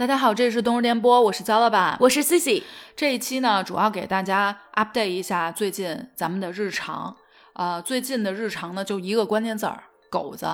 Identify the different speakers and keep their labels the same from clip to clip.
Speaker 1: 大家好，这里是冬日电波，我是焦老板，
Speaker 2: 我是 Cici。
Speaker 1: 这一期呢，主要给大家 update 一下最近咱们的日常。呃，最近的日常呢，就一个关键字儿。狗子，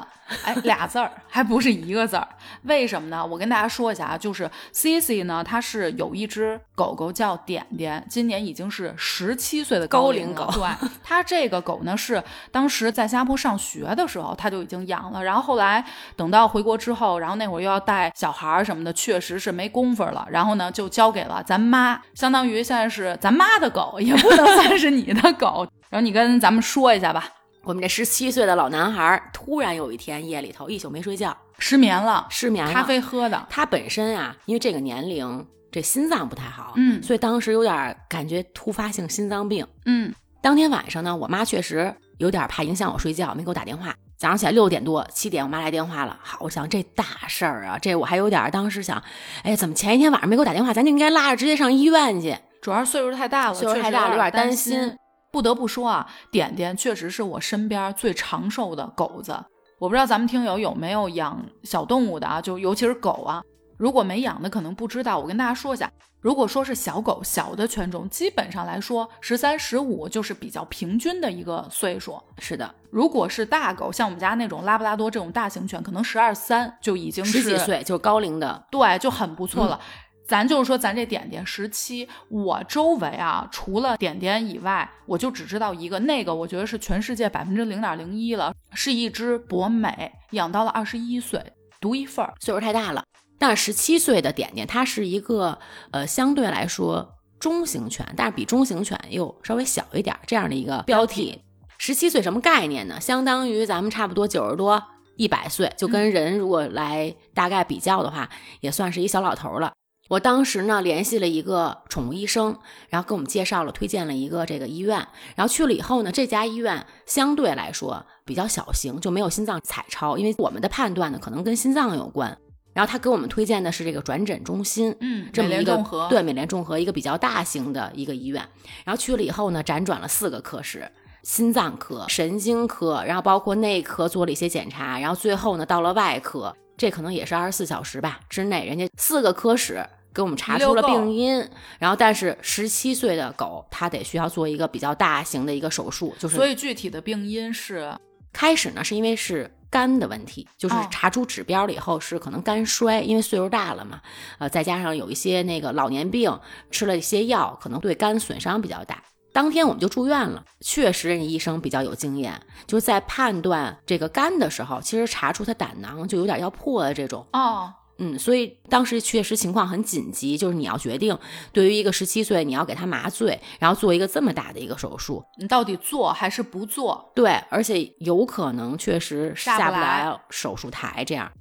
Speaker 1: 哎，俩字儿，还不是一个字儿，为什么呢？我跟大家说一下啊，就是 C C 呢，它是有一只狗狗叫点点，今年已经是十七岁的
Speaker 2: 高
Speaker 1: 龄
Speaker 2: 狗。
Speaker 1: 对，它这个狗呢是当时在新加坡上学的时候，它就已经养了，然后后来等到回国之后，然后那会儿又要带小孩儿什么的，确实是没工夫了，然后呢就交给了咱妈，相当于现在是咱妈的狗，也不能 算是你的狗。然后你跟咱们说一下吧。
Speaker 2: 我们这十七岁的老男孩突然有一天夜里头一宿没睡觉，
Speaker 1: 失眠了，
Speaker 2: 失眠了，
Speaker 1: 咖啡喝的。
Speaker 2: 他本身啊，因为这个年龄，这心脏不太好，
Speaker 1: 嗯，
Speaker 2: 所以当时有点感觉突发性心脏病，
Speaker 1: 嗯。
Speaker 2: 当天晚上呢，我妈确实有点怕影响我睡觉，没给我打电话。早上起来六点多、七点，我妈来电话了。好，我想这大事儿啊，这我还有点当时想，哎，怎么前一天晚上没给我打电话？咱就应该拉着直接上医院去。
Speaker 1: 主要是岁数太大了，
Speaker 2: 岁数太大了，有点担
Speaker 1: 心。不得不说啊，点点确实是我身边最长寿的狗子。我不知道咱们听友有没有养小动物的啊，就尤其是狗啊。如果没养的，可能不知道。我跟大家说一下，如果说是小狗，小的犬种，基本上来说，十三、十五就是比较平均的一个岁数。
Speaker 2: 是的，
Speaker 1: 如果是大狗，像我们家那种拉布拉多这种大型犬，可能十二三就已经是
Speaker 2: 十几岁，就是高龄的，
Speaker 1: 对，就很不错了。咱就是说，咱这点点十七，我周围啊，除了点点以外，我就只知道一个，那个我觉得是全世界百分之零点零一了，是一只博美，养到了二十一岁，独一份儿，
Speaker 2: 岁数太大了。但是十七岁的点点，它是一个呃相对来说中型犬，但是比中型犬又稍微小一点这样的一个标题。十七岁什么概念呢？相当于咱们差不多九十多、一百岁，就跟人如果来大概比较的话，也算是一小老头了。我当时呢联系了一个宠物医生，然后给我们介绍了推荐了一个这个医院，然后去了以后呢，这家医院相对来说比较小型，就没有心脏彩超，因为我们的判断呢可能跟心脏有关。然后他给我们推荐的是这个转诊中心，
Speaker 1: 嗯，
Speaker 2: 这么一个对美
Speaker 1: 联
Speaker 2: 众合一个比较大型的一个医院。然后去了以后呢，辗转了四个科室，心脏科、神经科，然后包括内科做了一些检查，然后最后呢到了外科，这可能也是二十四小时吧之内，人家四个科室。给我们查出了病因，然后但是十七岁的狗，它得需要做一个比较大型的一个手术，就是
Speaker 1: 所以具体的病因是
Speaker 2: 开始呢是因为是肝的问题，就是查出指标了以后是可能肝衰，因为岁数大了嘛，呃再加上有一些那个老年病，吃了一些药，可能对肝损伤比较大。当天我们就住院了，确实人家医生比较有经验，就是在判断这个肝的时候，其实查出他胆囊就有点要破的这种
Speaker 1: 哦。
Speaker 2: 嗯，所以当时确实情况很紧急，就是你要决定，对于一个十七岁，你要给他麻醉，然后做一个这么大的一个手术，
Speaker 1: 你到底做还是不做？
Speaker 2: 对，而且有可能确实下
Speaker 1: 不
Speaker 2: 来手术台。这样，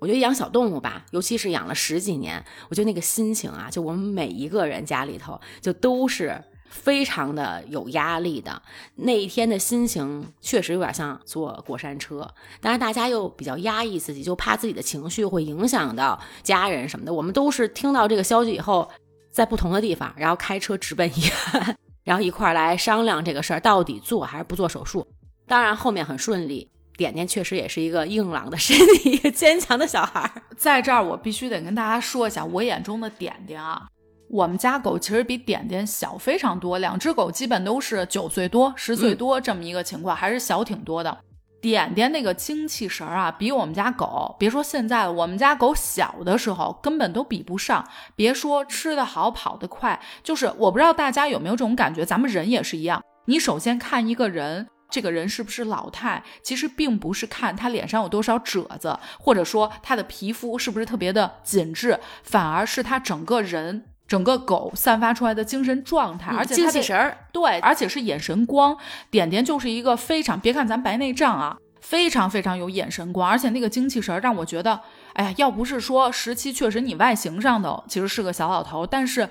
Speaker 2: 我觉得养小动物吧，尤其是养了十几年，我觉得那个心情啊，就我们每一个人家里头就都是。非常的有压力的那一天的心情，确实有点像坐过山车。但是大家又比较压抑自己，就怕自己的情绪会影响到家人什么的。我们都是听到这个消息以后，在不同的地方，然后开车直奔医院，然后一块儿来商量这个事儿，到底做还是不做手术。当然后面很顺利，点点确实也是一个硬朗的身体，坚强的小孩。
Speaker 1: 在这儿，我必须得跟大家说一下，我眼中的点点啊。我们家狗其实比点点小非常多，两只狗基本都是九岁多、十岁多这么一个情况，还是小挺多的。点点那个精气神儿啊，比我们家狗，别说现在了，我们家狗小的时候根本都比不上。别说吃得好、跑得快，就是我不知道大家有没有这种感觉，咱们人也是一样。你首先看一个人，这个人是不是老态，其实并不是看他脸上有多少褶子，或者说他的皮肤是不是特别的紧致，反而是他整个人。整个狗散发出来的精神状态，而且
Speaker 2: 精气神儿，
Speaker 1: 对，而且是眼神光。点点就是一个非常，别看咱白内障啊，非常非常有眼神光，而且那个精气神儿让我觉得，哎呀，要不是说十七确实你外形上的其实是个小老头，但是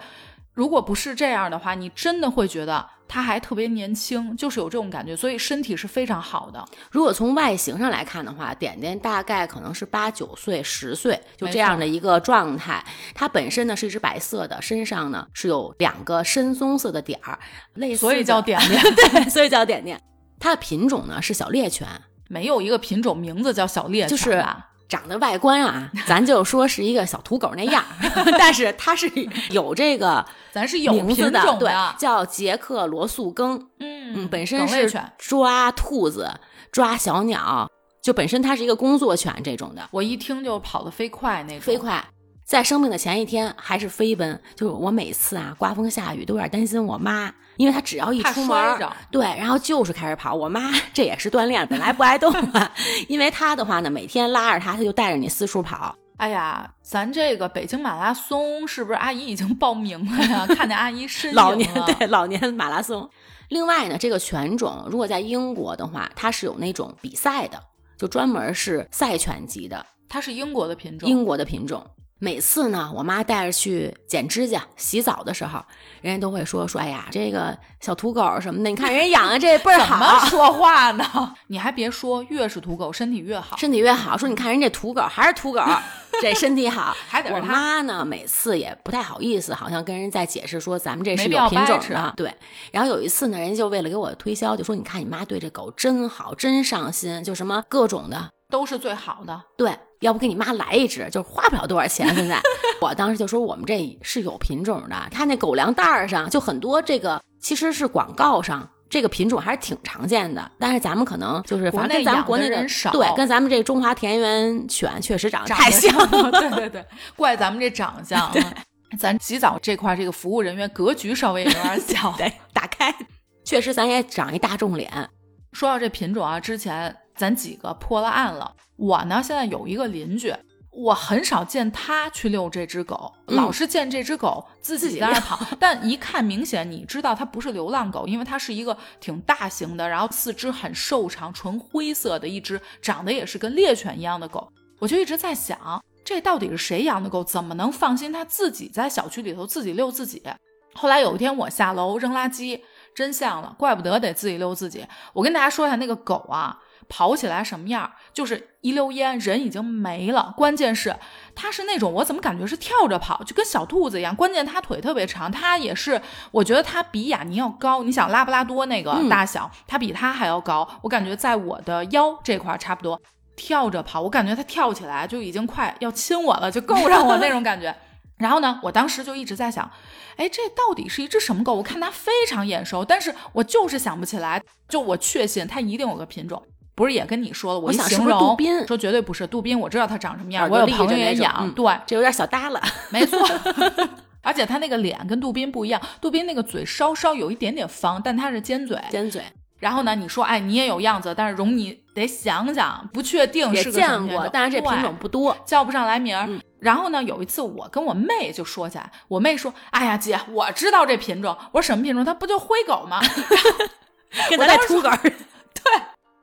Speaker 1: 如果不是这样的话，你真的会觉得。他还特别年轻，就是有这种感觉，所以身体是非常好的。
Speaker 2: 如果从外形上来看的话，点点大概可能是八九岁、十岁，就这样的一个状态。它本身呢是一只白色的，身上呢是有两个深棕色的点儿，类似，
Speaker 1: 所以叫点点。
Speaker 2: 对，所以叫点点。它的品种呢是小猎犬，
Speaker 1: 没有一个品种名字叫小猎犬
Speaker 2: 就是长得外观啊，咱就说是一个小土狗那样，但是它是有这个
Speaker 1: 咱是有
Speaker 2: 名字
Speaker 1: 品种
Speaker 2: 对，叫杰克罗素庚。
Speaker 1: 嗯
Speaker 2: 嗯，本身是。抓兔子、抓小鸟，就本身它是一个工作犬这种的，
Speaker 1: 我一听就跑得飞快那种，
Speaker 2: 飞快。在生病的前一天还是飞奔，就是我每次啊刮风下雨都有点担心我妈，因为她只要一出门儿，对，然后就是开始跑。我妈这也是锻炼，本来不爱动嘛，因为她的话呢，每天拉着她，她就带着你四处跑。
Speaker 1: 哎呀，咱这个北京马拉松是不是阿姨已经报名了呀？看见阿姨身影
Speaker 2: 老年对老年马拉松。另外呢，这个犬种如果在英国的话，它是有那种比赛的，就专门是赛犬级的
Speaker 1: 它是英国的品种，
Speaker 2: 英国的品种。每次呢，我妈带着去剪指甲、洗澡的时候，人家都会说说，哎呀，这个小土狗什么的，你看人家养的这倍儿
Speaker 1: 怎么
Speaker 2: 好，
Speaker 1: 说话呢？你还别说，越是土狗身体越好。
Speaker 2: 身体越好。说你看人这土狗还是土狗，这身体好。
Speaker 1: 还得是它
Speaker 2: 妈呢，每次也不太好意思，好像跟人在解释说咱们这是有品种的，对。然后有一次呢，人家就为了给我推销，就说你看你妈对这狗真好，真上心，就什么各种的，
Speaker 1: 都是最好的。
Speaker 2: 对，要不给你妈来一只，就花不了多少钱。现在 我当时就说我们这是有品种的，它那狗粮袋儿上就很多这个其实是广告上。这个品种还是挺常见的，但是咱们可能就是反正跟咱们国内
Speaker 1: 人少
Speaker 2: 对，跟咱们这中华田园犬确实长得太像了。
Speaker 1: 对对对，怪咱们这长相啊。咱洗澡这块这个服务人员格局稍微有点小。
Speaker 2: 对，打开，确实咱也长一大众脸。
Speaker 1: 说到这品种啊，之前咱几个破了案了。我呢，现在有一个邻居，我很少见他去遛这只狗，
Speaker 2: 嗯
Speaker 1: 老是见这只狗自
Speaker 2: 自己
Speaker 1: 己在那儿跑。但一看，明显你知道它不是流浪狗，因为它是一个挺大型的，然后四肢很瘦长、纯灰色的一只，长得也是跟猎犬一样的狗。我就一直在想，这到底是谁养的狗？怎么能放心它自己在小区里头自己遛自己？后来有一天我下楼扔垃圾，真相了，怪不得得自己遛自己。我跟大家说一下，那个狗啊，跑起来什么样？就是一溜烟，人已经没了。关键是它是那种我怎么感觉是跳着跑，就跟小兔子一样。关键它腿特别长，它也是，我觉得它比雅尼要高。你想拉布拉多那个大小，它比它还要高。我感觉在我的腰这块儿差不多。跳着跑，我感觉它跳起来就已经快要亲我了，就够上我那种感觉。然后呢，我当时就一直在想，哎，这到底是一只什么狗？我看它非常眼熟，但是我就是想不起来。就我确信它一定有个品种，不是也跟你说了？一
Speaker 2: 我想是不是
Speaker 1: 形容
Speaker 2: 杜宾
Speaker 1: 说绝对不是杜宾，我知道它长什么样，我有朋友也养，
Speaker 2: 嗯
Speaker 1: 对，
Speaker 2: 这有点小耷拉。
Speaker 1: 没错。而且它那个脸跟杜宾不一样，杜宾那个嘴稍稍有一点点方，但它是尖嘴。
Speaker 2: 尖嘴
Speaker 1: 然后呢，你说哎，你也有样子，但是容你得想想，不确定是个什么
Speaker 2: 但是这品种不多。
Speaker 1: 叫不上来名儿。
Speaker 2: 嗯
Speaker 1: 然后呢，有一次我跟我妹就说起来，我妹说：“哎呀，姐，我知道这品种。”我说：“什么品种？它不就灰狗吗？”
Speaker 2: 跟咱这
Speaker 1: 我当时
Speaker 2: 土狗儿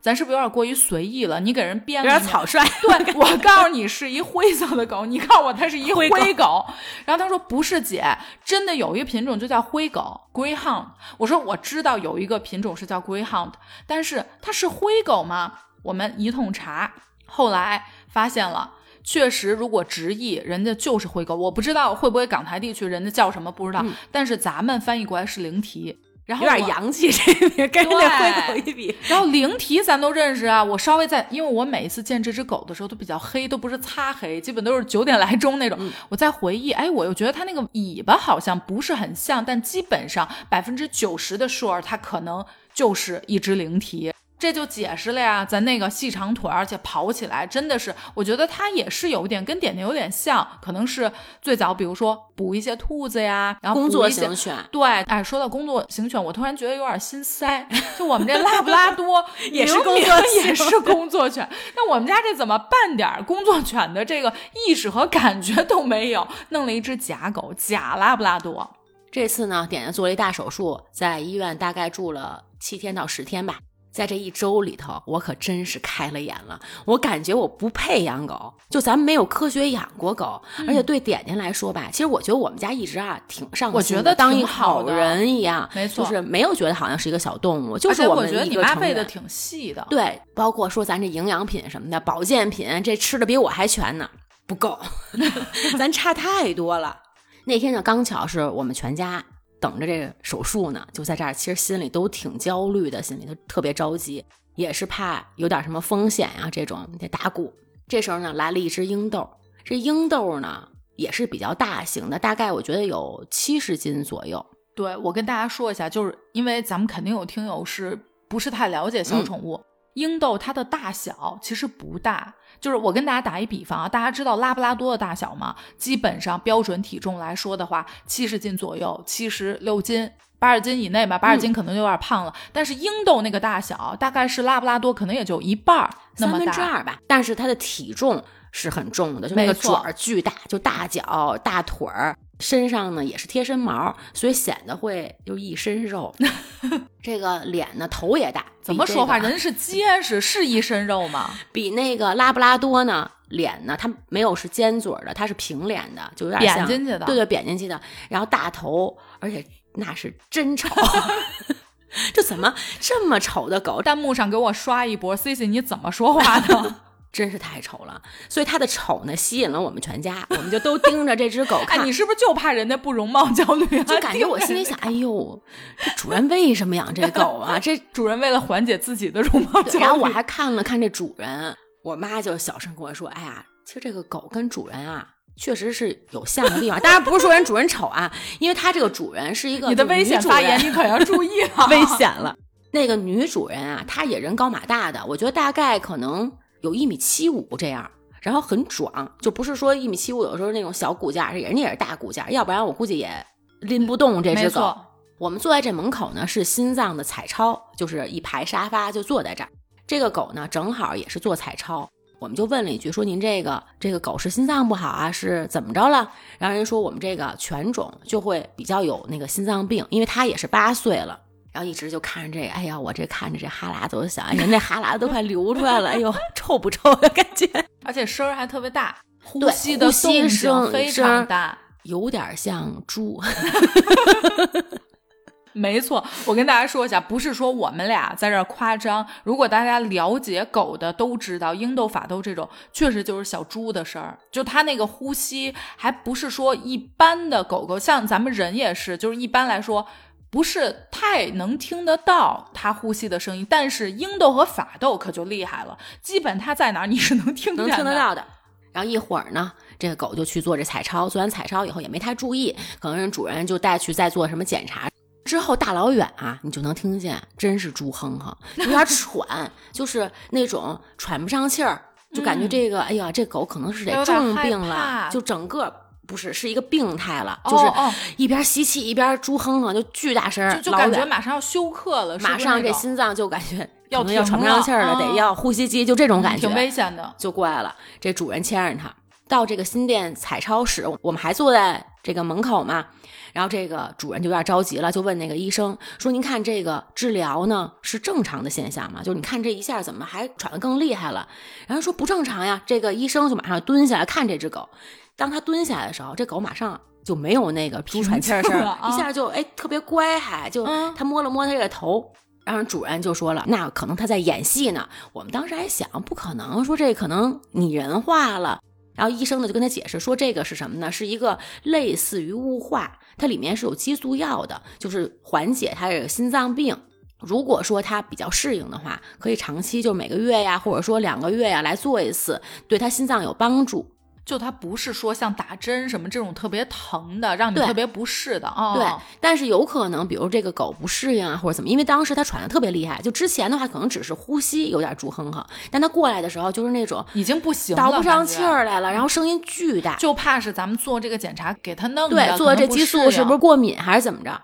Speaker 1: 咱是不是有点过于随意了？你给人编
Speaker 2: 有点草率。
Speaker 1: 对，我告诉你是一灰色的狗，你告诉我它是一
Speaker 2: 灰
Speaker 1: 灰
Speaker 2: 狗
Speaker 1: 狗。然后他说不是姐，真的有一个品种就叫灰狗 （Greyhound）。我说我知道有一个品种是叫 Greyhound，但是它是灰狗吗？我们一通查，后来发现了。确实，如果直译，人家就是灰狗。我不知道会不会港台地区人家叫什么，不知道。
Speaker 2: 嗯
Speaker 1: 但是咱们翻译过来是灵缇，然后
Speaker 2: 有点洋气，这个跟那灰狗一比，
Speaker 1: 然后灵缇咱都认识啊，我稍微在，因为我每一次见这只狗的时候都比较黑，都不是擦黑，基本都是九点来钟那种。
Speaker 2: 嗯
Speaker 1: 我在回忆，哎，我又觉得它那个尾巴好像不是很像，但基本上百分之九十的数儿，它可能就是一只灵缇。这就解释了呀，咱那个细长腿，而且跑起来真的是，我觉得它也是有一点跟点点有点像，可能是最早，比如说捕一些兔子呀，然后
Speaker 2: 工作
Speaker 1: 捕一些
Speaker 2: 型犬
Speaker 1: 对，哎，说到工作型犬，我突然觉得有点心塞。就我们这拉布拉多
Speaker 2: 也是工作
Speaker 1: 也是工作犬，那我们家这怎么半点儿工作犬的这个意识和感觉都没有？弄了一只假狗，假拉布拉多。
Speaker 2: 这次呢，点点做了一大手术，在医院大概住了七天到十天吧。在这一周里头，我可真是开了眼了。我感觉我不配养狗，就咱们没有科学养过狗，
Speaker 1: 嗯
Speaker 2: 而且对点点来说吧，其实我觉得我们家一直啊挺上
Speaker 1: 我觉得
Speaker 2: 当一
Speaker 1: 挺好
Speaker 2: 人一样，
Speaker 1: 没错
Speaker 2: 就是没有觉得好像是一个小动物，就是我
Speaker 1: 觉得你妈喂的挺细的。
Speaker 2: 对，包括说咱这营养品什么的，保健品，这吃的比我还全呢，不够，咱差太多了。那天呢，刚巧是我们全家等着这个手术呢，就在这儿，其实心里都挺焦虑的，心里头特别着急，也是怕有点什么风险呀、这种得打鼓。这时候呢，来了一只英豆，这英豆呢也是比较大型的，大概我觉得有七十斤左右。
Speaker 1: 对我跟大家说一下，就是因为咱们肯定有听友是不是太了解小宠物，英豆它的大小其实不大。就是我跟大家打一比方啊，大家知道拉布拉多的大小吗？基本上标准体重来说的话，七十斤左右，七十六斤。八十斤以内吧，八十斤可能就有点胖了。但是英豆那个大小，大概是拉布拉多可能也就一半儿那么
Speaker 2: 三分之二吧。但是它的体重是很重的，就那个爪儿巨大，就大脚大腿儿，身上呢也是贴身毛，所以显得会就一身肉。这个脸呢头也大，
Speaker 1: 怎么说话？人是结实，是一身肉吗？
Speaker 2: 比那个拉布拉多呢，脸呢它没有是尖嘴的，它是平脸的，就有点
Speaker 1: 扁进去的。
Speaker 2: 对对，扁进去的。然后大头，而且。那是真丑，这怎么这么丑的狗？
Speaker 1: 弹幕上给我刷一波，C C 你怎么说话的？
Speaker 2: 真是太丑了。所以它的丑呢，吸引了我们全家，我们就都盯着这只狗看。
Speaker 1: 你是不是就怕人家不容貌焦虑？
Speaker 2: 就感觉我心里想，哎呦，这主人为什么养这狗啊？这
Speaker 1: 主人为了缓解自己的容貌焦虑。
Speaker 2: 然后我还看了看这主人，我妈就小声跟我说：“哎呀，其实这个狗跟主人啊。”确实是有像的地方，当然不是说人主人丑啊，因为他这个主人是一个
Speaker 1: 你的危险发言，你可要注意 了，
Speaker 2: 危险了。那个女主人啊，她也人高马大的，我觉得大概可能有一米七五这样，然后很壮，就不是说一米七五有时候那种小骨架，人家也是大骨架，要不然我估计也拎不动这只狗。我们坐在这门口呢，是心脏的彩超，就是一排沙发就坐在这儿，这个狗呢正好也是做彩超。我们就问了一句，说您这个这个狗是心脏不好啊，是怎么着了？然后人说我们这个犬种就会比较有那个心脏病，因为它也是八岁了，然后一直就看着这个，哎呀，我这看着这哈喇子，我就想，哎呀，那哈喇子都快流出来了，哎呦，臭不臭的感觉？
Speaker 1: 而且声儿还特别大，
Speaker 2: 呼
Speaker 1: 吸的
Speaker 2: 声
Speaker 1: 非常大，
Speaker 2: 有点像猪。
Speaker 1: 没错，我跟大家说一下，不是说我们俩在这夸张。如果大家了解狗的，都知道英斗、法斗这种确实就是小猪的声儿，就它那个呼吸，还不是说一般的狗狗，像咱们人也是，就是一般来说不是太能听得到它呼吸的声音。但是英斗和法斗可就厉害了，基本它在哪儿你是能听
Speaker 2: 能听得到的。然后一会儿呢，这个狗就去做这彩超，做完彩超以后也没太注意，可能人主人就带去再做什么检查。之后大老远啊，你就能听见，真是猪哼哼，有点喘，就是那种喘不上气儿，就感觉这个，哎呀，这狗可能是得重病了，就整个不是是一个病态了，就是一边吸气一边猪哼哼，就巨大声，
Speaker 1: 就感觉马上要休克了，
Speaker 2: 马上这心脏就感觉要
Speaker 1: 要
Speaker 2: 喘不上气儿
Speaker 1: 了，
Speaker 2: 得要呼吸机，就这种感觉，
Speaker 1: 挺危险的，
Speaker 2: 就过来了。这主人牵着它到这个新店彩超室，我们还坐在这个门口嘛。然后这个主人就有点着急了，就问那个医生说：“您看这个治疗呢是正常的现象吗？就是你看这一下怎么还喘得更厉害了？”然后说不正常呀。这个医生就马上蹲下来看这只狗。当他蹲下来的时候，这狗马上就没有那个猪喘气儿声，一下就哎特别乖，还就他摸了摸他这个头。然后主人就说了：“那可能他在演戏呢。”我们当时还想，不可能说这可能拟人化了。然后医生呢就跟他解释说：“这个是什么呢？是一个类似于雾化。”它里面是有激素药的，就是缓解它这个心脏病。如果说它比较适应的话，可以长期就每个月呀，或者说两个月呀来做一次，对它心脏有帮助。
Speaker 1: 就它不是说像打针什么这种特别疼的，让你特别不适的啊。
Speaker 2: 对，但是有可能，比如这个狗不适应啊，或者怎么，因为当时它喘的特别厉害。就之前的话，可能只是呼吸有点猪哼哼，但它过来的时候就是那种
Speaker 1: 已经不行了，
Speaker 2: 倒不上气儿来了，然后声音巨大，
Speaker 1: 就怕是咱们做这个检查给它弄
Speaker 2: 对，做这激素是
Speaker 1: 不
Speaker 2: 是过敏还是怎么着？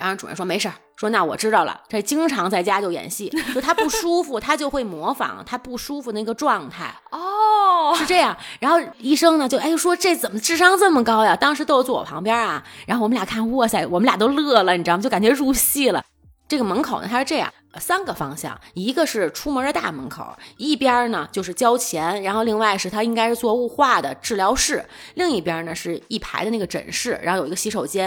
Speaker 2: 然后主任说没事儿，说那我知道了。这经常在家就演戏，就他不舒服，他就会模仿他不舒服那个状态。
Speaker 1: 哦，
Speaker 2: 是这样。然后医生呢就哎说这怎么智商这么高呀？当时都坐我旁边啊。然后我们俩看，哇塞，我们俩都乐了，你知道吗？就感觉入戏了。这个门口呢，他是这样。三个方向，一个是出门的大门口，一边呢就是交钱，然后另外是它应该是做雾化的治疗室，另一边呢是一排的那个诊室，然后有一个洗手间。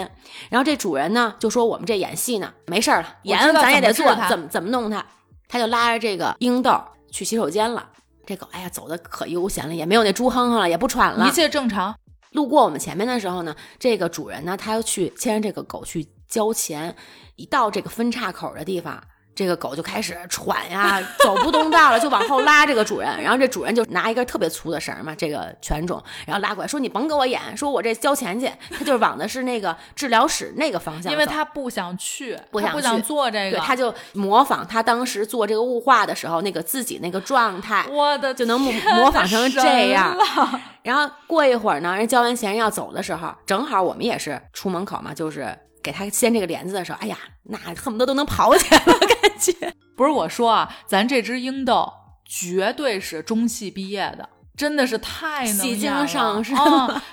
Speaker 2: 然后这主人呢就说我们这演戏呢没事了，演咱也得做，怎么怎么弄他，他就拉着这个英豆去洗手间了。这狗哎呀走的可悠闲了，也没有那猪哼哼了，也不喘了，
Speaker 1: 一切正常。
Speaker 2: 路过我们前面的时候呢，这个主人呢他要去牵着这个狗去交钱，一到这个分岔口的地方。这个狗就开始喘呀，走不动道了，就往后拉这个主人。然后这主人就拿一根特别粗的绳嘛，这个犬种，然后拉过来说：“你甭给我演，说我这交钱去。”他就是往的是那个治疗室那个方向，
Speaker 1: 因为他不想去，
Speaker 2: 不想
Speaker 1: 不想做这个，
Speaker 2: 他就模仿他当时做这个雾化的时候那个自己那个状态，
Speaker 1: 我的
Speaker 2: 就能模模仿成这样。然后过一会儿呢，人交完钱要走的时候，正好我们也是出门口嘛，就是。给他掀这个帘子的时候，哎呀，那恨不得都能跑起来了，感觉。
Speaker 1: 不是我说啊，咱这只英豆绝对是中戏毕业的。真的是太能
Speaker 2: 戏精上是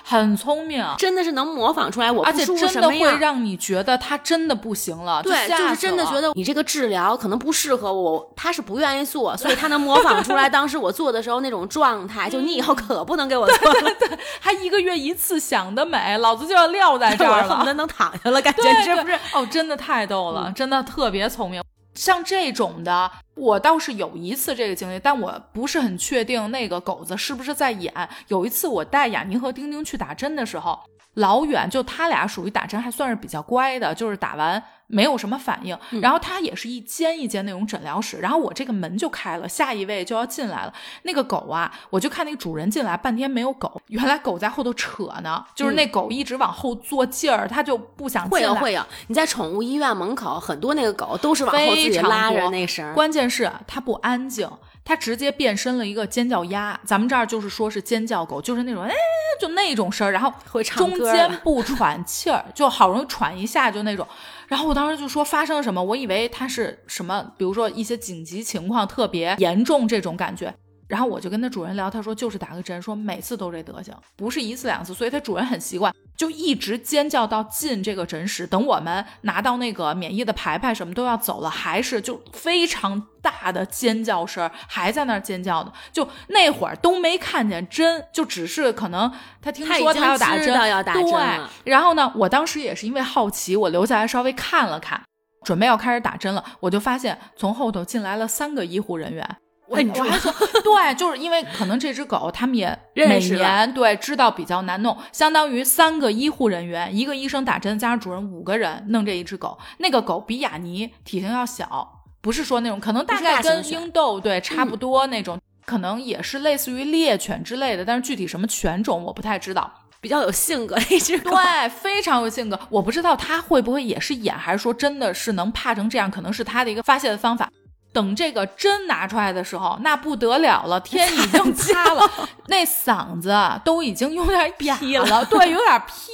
Speaker 1: 很聪明，
Speaker 2: 真的是能模仿出来。我
Speaker 1: 而且真的会让你觉得他真的不行了。
Speaker 2: 对，就是真的觉得你这个治疗可能不适合我，他是不愿意做，所以他能模仿出来 当时我做的时候那种状态。就你以后可不能给我做了。
Speaker 1: 对，还一个月一次，想得美，老子就要撂在 这儿了，
Speaker 2: 恨不得能躺下了，感觉是不是？
Speaker 1: 哦，真的太逗了，真的特别聪明。像这种的，我倒是有一次这个经历，但我不是很确定那个狗子是不是在演。有一次我带雅宁和丁丁去打针的时候。老远就他俩属于打针还算是比较乖的，就是打完没有什么反应。然后它也是一间一间那种诊疗室，然后我这个门就开了，下一位就要进来了。那个狗啊，我就看那个主人进来半天没有狗，原来狗在后头扯呢，就是那狗一直往后坐劲儿，它就不想进
Speaker 2: 来。会有会有，你在宠物医院门口很多那个狗都是往后自己拉着那绳，
Speaker 1: 关键是它不安静。它直接变身了一个尖叫鸭，咱们这儿就是说是尖叫狗，就是那种哎，就那种声儿，然后中间不喘气儿，就好容易喘一下就那种。然后我当时就说发生了什么，我以为他是什么，比如说一些紧急情况特别严重这种感觉。然后我就跟他主人聊，他说就是打个针，说每次都这德行，不是一次两次，所以他主人很习惯，就一直尖叫到进这个诊室。等我们拿到那个免疫的牌牌，什么都要走了，还是就非常大的尖叫声，还在那儿尖叫呢。就那会儿都没看见针，就只是可能他听说他
Speaker 2: 要
Speaker 1: 打针，
Speaker 2: 要打针
Speaker 1: 对。然后呢，我当时也是因为好奇，我留下来稍微看了看，准备要开始打针了，我就发现从后头进来了三个医护人员。
Speaker 2: 我还
Speaker 1: 说，对，就是因为可能这只狗，他们也每年对知道比较难弄，相当于三个医护人员，一个医生打针，加上主人五个人弄这一只狗。那个狗比雅尼体型要小，不是说那种，可能大概跟英斗对差不多那种，可能也是类似于猎犬之类的，但是具体什么犬种我不太知道。
Speaker 2: 比较有性格一只狗，
Speaker 1: 对，非常有性格。我不知道它会不会也是演，还是说真的是能怕成这样，可能是它的一个发泄的方法。等这个针拿出来的时候，那不得了了，天已经塌了，那嗓子都已经有点
Speaker 2: 劈
Speaker 1: 了，对，有点劈，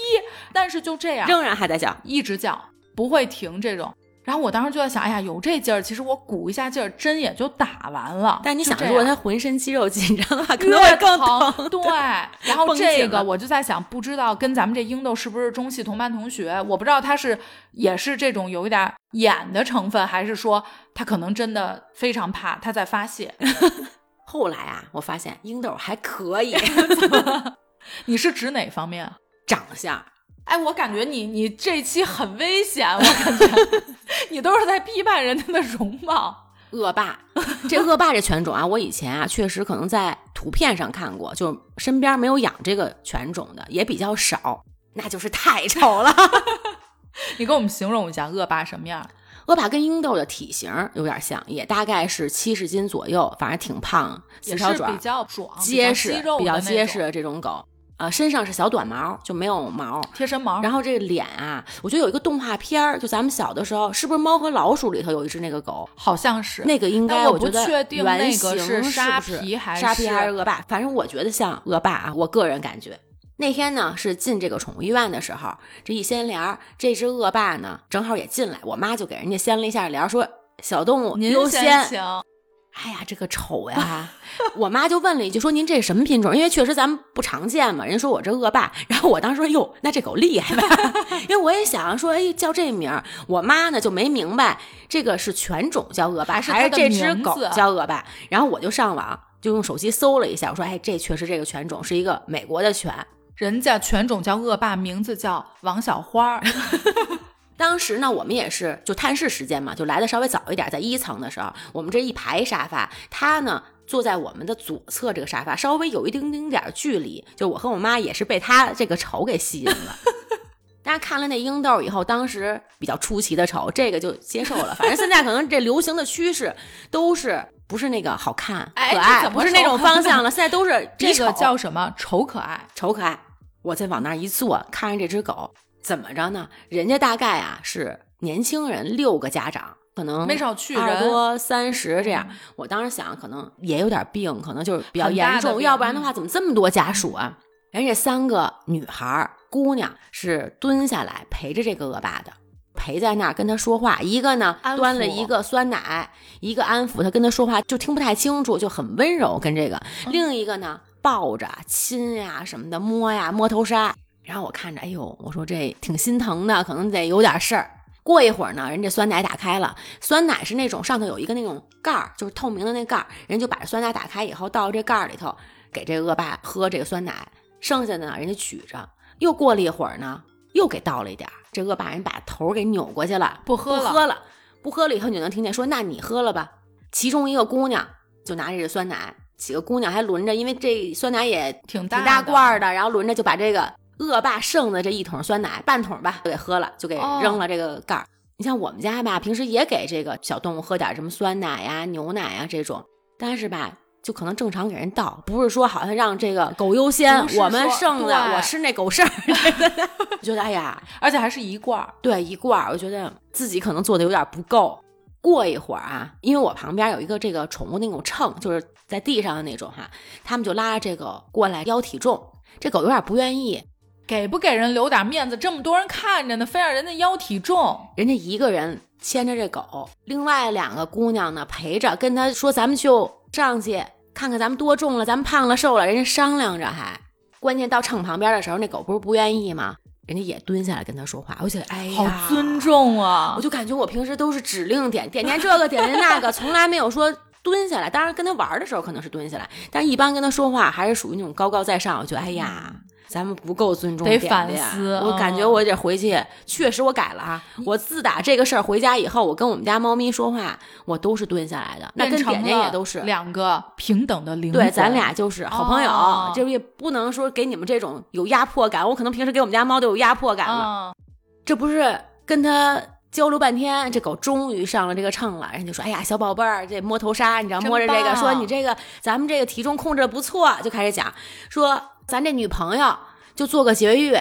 Speaker 1: 但是就这样，
Speaker 2: 仍然还在叫，
Speaker 1: 一直叫，不会停这种。然后我当时就在想，哎呀，有这劲儿，其实我鼓一下劲儿，针也就打完了。
Speaker 2: 但你想，如果他浑身肌肉紧张的话，可能会更疼。
Speaker 1: 对，然后这个我就在想，不知道跟咱们这英豆是不是中戏同班同学？我不知道他是也是这种有一点演的成分，还是说他可能真的非常怕他在发泄。
Speaker 2: 后来啊，我发现英豆还可以。
Speaker 1: 你是指哪方面？
Speaker 2: 长相。
Speaker 1: 哎，我感觉你你这期很危险，我感觉 你都是在批判人家的容貌。
Speaker 2: 恶霸，这恶霸这犬种啊，我以前啊确实可能在图片上看过，就身边没有养这个犬种的也比较少，那就是太丑了。
Speaker 1: 你给我们形容一下恶霸什么样？
Speaker 2: 恶霸跟英豆的体型有点像，也大概是七十斤左右，反正挺胖，四条爪，
Speaker 1: 比较壮，
Speaker 2: 结实，比较结实
Speaker 1: 的
Speaker 2: 这种狗。呃，身上是小短毛，就没有毛，
Speaker 1: 贴身毛。
Speaker 2: 然后这个脸啊，我觉得有一个动画片儿，就咱们小的时候，是不是《猫和老鼠》里头有一只那个狗？
Speaker 1: 好像是
Speaker 2: 那个，应该
Speaker 1: 我
Speaker 2: 觉得原型
Speaker 1: 是沙
Speaker 2: 皮
Speaker 1: 还
Speaker 2: 是沙皮还是恶霸？反正我觉得像恶霸啊，我个人感觉。那天呢，是进这个宠物医院的时候，这一掀帘儿，这只恶霸呢正好也进来，我妈就给人家掀了一下帘儿，说小动物优先。哎呀，这个丑呀！我妈就问了一句，说您这什么品种？因为确实咱们不常见嘛。人说我这恶霸，然后我当时说哟，那这狗厉害吧？因为我也想说，哎，叫这名儿。我妈呢就没明白这个是犬种叫恶霸，还是这只狗叫恶霸。然后我就上网就用手机搜了一下，我说，哎，这确实这个犬种是一个美国的犬，
Speaker 1: 人家犬种叫恶霸，名字叫王小花。
Speaker 2: 当时呢，我们也是就探视时间嘛，就来的稍微早一点，在一层的时候，我们这一排沙发，他呢坐在我们的左侧这个沙发，稍微有一丁丁点距离，就我和我妈也是被他这个丑给吸引了。大家看了那英豆以后，当时比较出奇的丑，这个就接受了。反正现在可能这流行的趋势都是不是那个好看、
Speaker 1: 哎
Speaker 2: 可爱，不是那种方向了，现在都是
Speaker 1: 这个叫什么？丑可爱。
Speaker 2: 丑可爱。我再往那儿一坐，看着这只狗，怎么着呢？人家大概啊是年轻人六个家长，可能
Speaker 1: 没少去
Speaker 2: 二十多三十这样
Speaker 1: 嗯。
Speaker 2: 我当时想，可能也有点病，可能就是比较严重，要不然的话，怎么这么多家属啊？人家三个女孩姑娘是蹲下来陪着这个恶霸的。陪在那儿跟他说话，一个呢端了一个酸奶，一个安抚他，跟他说话就听不太清楚，就很温柔跟这个；
Speaker 1: 嗯
Speaker 2: 另一个呢抱着亲呀什么的，摸呀摸头杀。然后我看着，哎呦，我说这挺心疼的，可能得有点事儿。过一会儿呢，人家酸奶打开了，酸奶是那种上头有一个那种盖儿，就是透明的那盖儿，人就把这酸奶打开以后倒这盖儿里头，给这恶霸喝这个酸奶，剩下的呢人家取着。又过了一会儿呢，又给倒了一点儿，这恶霸人把头给扭过去了，
Speaker 1: 不喝了
Speaker 2: 不喝了，不喝了以后，你就能听见说：“那你喝了吧。”其中一个姑娘就拿着这酸奶，几个姑娘还轮着，因为这酸奶也
Speaker 1: 挺大
Speaker 2: 挺大
Speaker 1: 的
Speaker 2: 罐儿的，然后轮着就把这个恶霸剩的这一桶酸奶，半桶吧，就给喝了，就给
Speaker 1: 哦
Speaker 2: 扔了这个盖儿。你像我们家吧，平时也给这个小动物喝点什么酸奶呀、牛奶呀这种，但是吧。就可能正常给人倒，不是说好像让这个狗优先我们剩的我吃那狗剩儿，我 觉得哎呀，
Speaker 1: 而且还是一罐儿。
Speaker 2: 对，一罐儿，我觉得自己可能做的有点不够。过一会儿啊，因为我旁边有一个这个宠物那种秤，就是在地上的那种哈，他们就拉着这个过来标体重，这狗有点不愿意，
Speaker 1: 给不给人留点面子？这么多人看着呢，非让人家腰体重，
Speaker 2: 人家一个人牵着这狗，另外两个姑娘呢陪着，跟他说咱们就上去看看咱们多重了，咱们胖了瘦了，人家商量着还。关键到秤旁边的时候，那狗不是不愿意吗？人家也蹲下来跟他说话，我觉得哎呀，
Speaker 1: 好尊重啊
Speaker 2: 我！就感觉我平时都是指令点点点这个点点那个，从来没有说蹲下来。当然跟他玩的时候可能是蹲下来，但是一般跟他说话还是属于那种高高在上。我觉得哎呀，咱们不够尊重
Speaker 1: 得反思
Speaker 2: 我感觉
Speaker 1: 嗯
Speaker 2: 我得回去，确实我改了啊。我自打这个事儿回家以后，我跟我们家猫咪说话，我都是蹲下来的。那跟点点也都是。
Speaker 1: 两个平等的灵魂。
Speaker 2: 对，咱俩就是好朋友，
Speaker 1: 哦
Speaker 2: 这也不能说给你们这种有压迫感。我可能平时给我们家猫都有压迫感了。
Speaker 1: 嗯，
Speaker 2: 这不是跟他交流半天，这狗终于上了这个秤了，人家说：“哎呀，小宝贝儿，这摸头杀，你知道
Speaker 1: 真
Speaker 2: 摸着这个，说你这个咱们这个体重控制的不错。”就开始讲说咱这女朋友就做个绝育，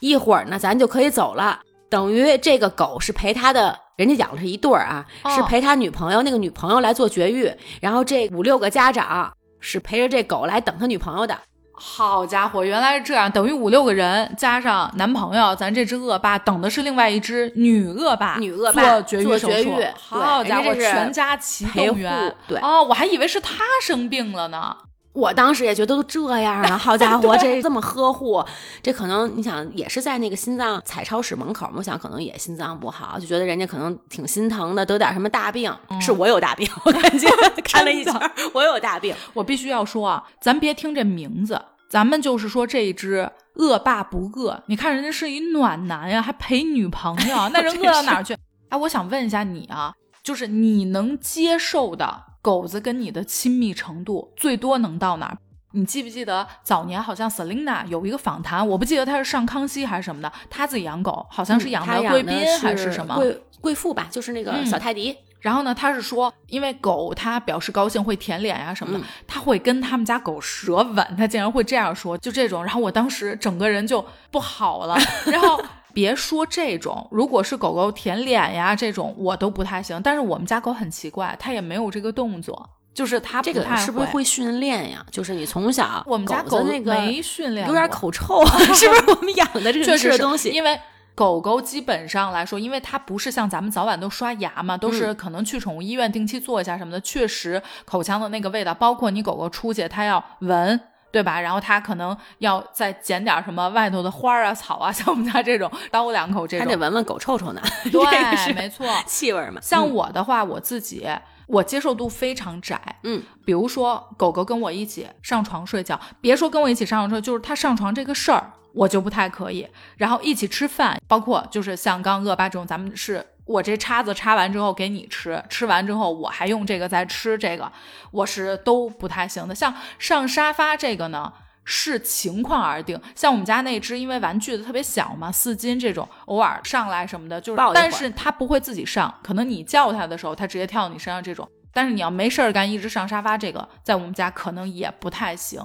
Speaker 2: 一会儿呢咱就可以走了。等于这个狗是陪他的，人家养的是一对儿啊，
Speaker 1: 哦
Speaker 2: 是陪他女朋友那个女朋友来做绝育，然后这五六个家长是陪着这狗来等他女朋友的。
Speaker 1: 好家伙，原来是这样，等于五六个人加上男朋友，咱这只恶霸等的是另外一只女恶霸，
Speaker 2: 女恶霸
Speaker 1: 做绝育手术好家伙，全家齐动员。
Speaker 2: 对
Speaker 1: 哦，我还以为是他生病了呢。
Speaker 2: 我当时也觉得都这样了，好家伙，这这么呵护，这可能你想也是在那个心脏彩超室门口，我想可能也心脏不好，就觉得人家可能挺心疼的，得点什么大病，是我有大病，我感觉 看了一圈，我有大病，
Speaker 1: 我必须要说啊，咱别听这名字，咱们就是说这一只恶霸不恶。你看人家是一暖男呀，还陪女朋友，那人饿到哪儿去？哎，我想问一下你啊，就是你能接受的狗子跟你的亲密程度最多能到哪儿？你记不记得早年好像 Selina 有一个访谈，我不记得她是上康熙还是什么的，她自己养狗，好像是养的贵宾还是什么？
Speaker 2: 贵贵妇吧，就是那个
Speaker 1: 嗯
Speaker 2: 小泰迪，
Speaker 1: 然后呢，他是说，因为狗它表示高兴会舔脸呀、什么的，
Speaker 2: 嗯
Speaker 1: 他会跟他们家狗舌吻，他竟然会这样说，就这种。然后我当时整个人就不好了。然后别说这种，如果是狗狗舔脸呀这种，我都不太行。但是我们家狗很奇怪，它也没有这个动作，就是它
Speaker 2: 这个
Speaker 1: 太
Speaker 2: 是不是会训练呀？就是你从小
Speaker 1: 我们家
Speaker 2: 狗子那个
Speaker 1: 没训练
Speaker 2: 有点
Speaker 1: 过
Speaker 2: 口臭，是不是？我们养的这个
Speaker 1: 确实是
Speaker 2: 吃的东西，
Speaker 1: 因为狗狗基本上来说，因为它不是像咱们早晚都刷牙嘛，都是可能去宠物医院定期做一下什么的，确实口腔的那个味道，包括你狗狗出去，它要闻。对吧？然后它可能要再捡点什么外头的花儿啊、草啊，像我们家这种叨两口这种。
Speaker 2: 还得闻闻狗臭臭呢，
Speaker 1: 对，
Speaker 2: 是
Speaker 1: 没错。
Speaker 2: 气味嘛。
Speaker 1: 像
Speaker 2: 嗯
Speaker 1: 我的话，我自己我接受度非常窄。
Speaker 2: 嗯，
Speaker 1: 比如说狗狗跟我一起上床睡觉，别说跟我一起上床睡，就是它上床这个事儿，我就不太可以。然后一起吃饭，包括就是像刚刚恶霸这种，咱们是我这叉子插完之后给你吃，吃完之后我还用这个再吃这个，我是都不太行的。像上沙发这个呢。视情况而定。像我们家那只，因为玩具的特别小嘛，四斤这种，偶尔上来什么的，就是但是它不会自己上，可能你叫它的时候，它直接跳到你身上这种。但是你要没事儿干，一直上沙发，这个在我们家可能也不太行。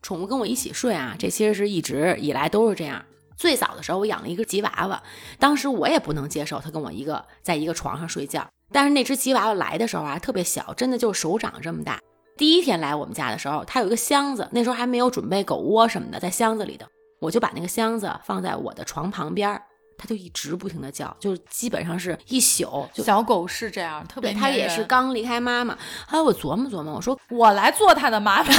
Speaker 2: 宠物跟我一起睡啊，这其实是一直以来都是这样。最早的时候，我养了一个吉娃娃，当时我也不能接受它跟我一个在一个床上睡觉。但是那只吉娃娃来的时候啊，特别小，真的就是手掌这么大。第一天来我们家的时候，它有一个箱子，那时候还没有准备狗窝什么的，在箱子里头，我就把那个箱子放在我的床旁边儿，它就一直不停的叫，就是基本上是一宿。就
Speaker 1: 小狗是这样，特别，
Speaker 2: 它也是刚离开妈妈。后来我琢磨琢磨，我说
Speaker 1: 我来做它的妈妈，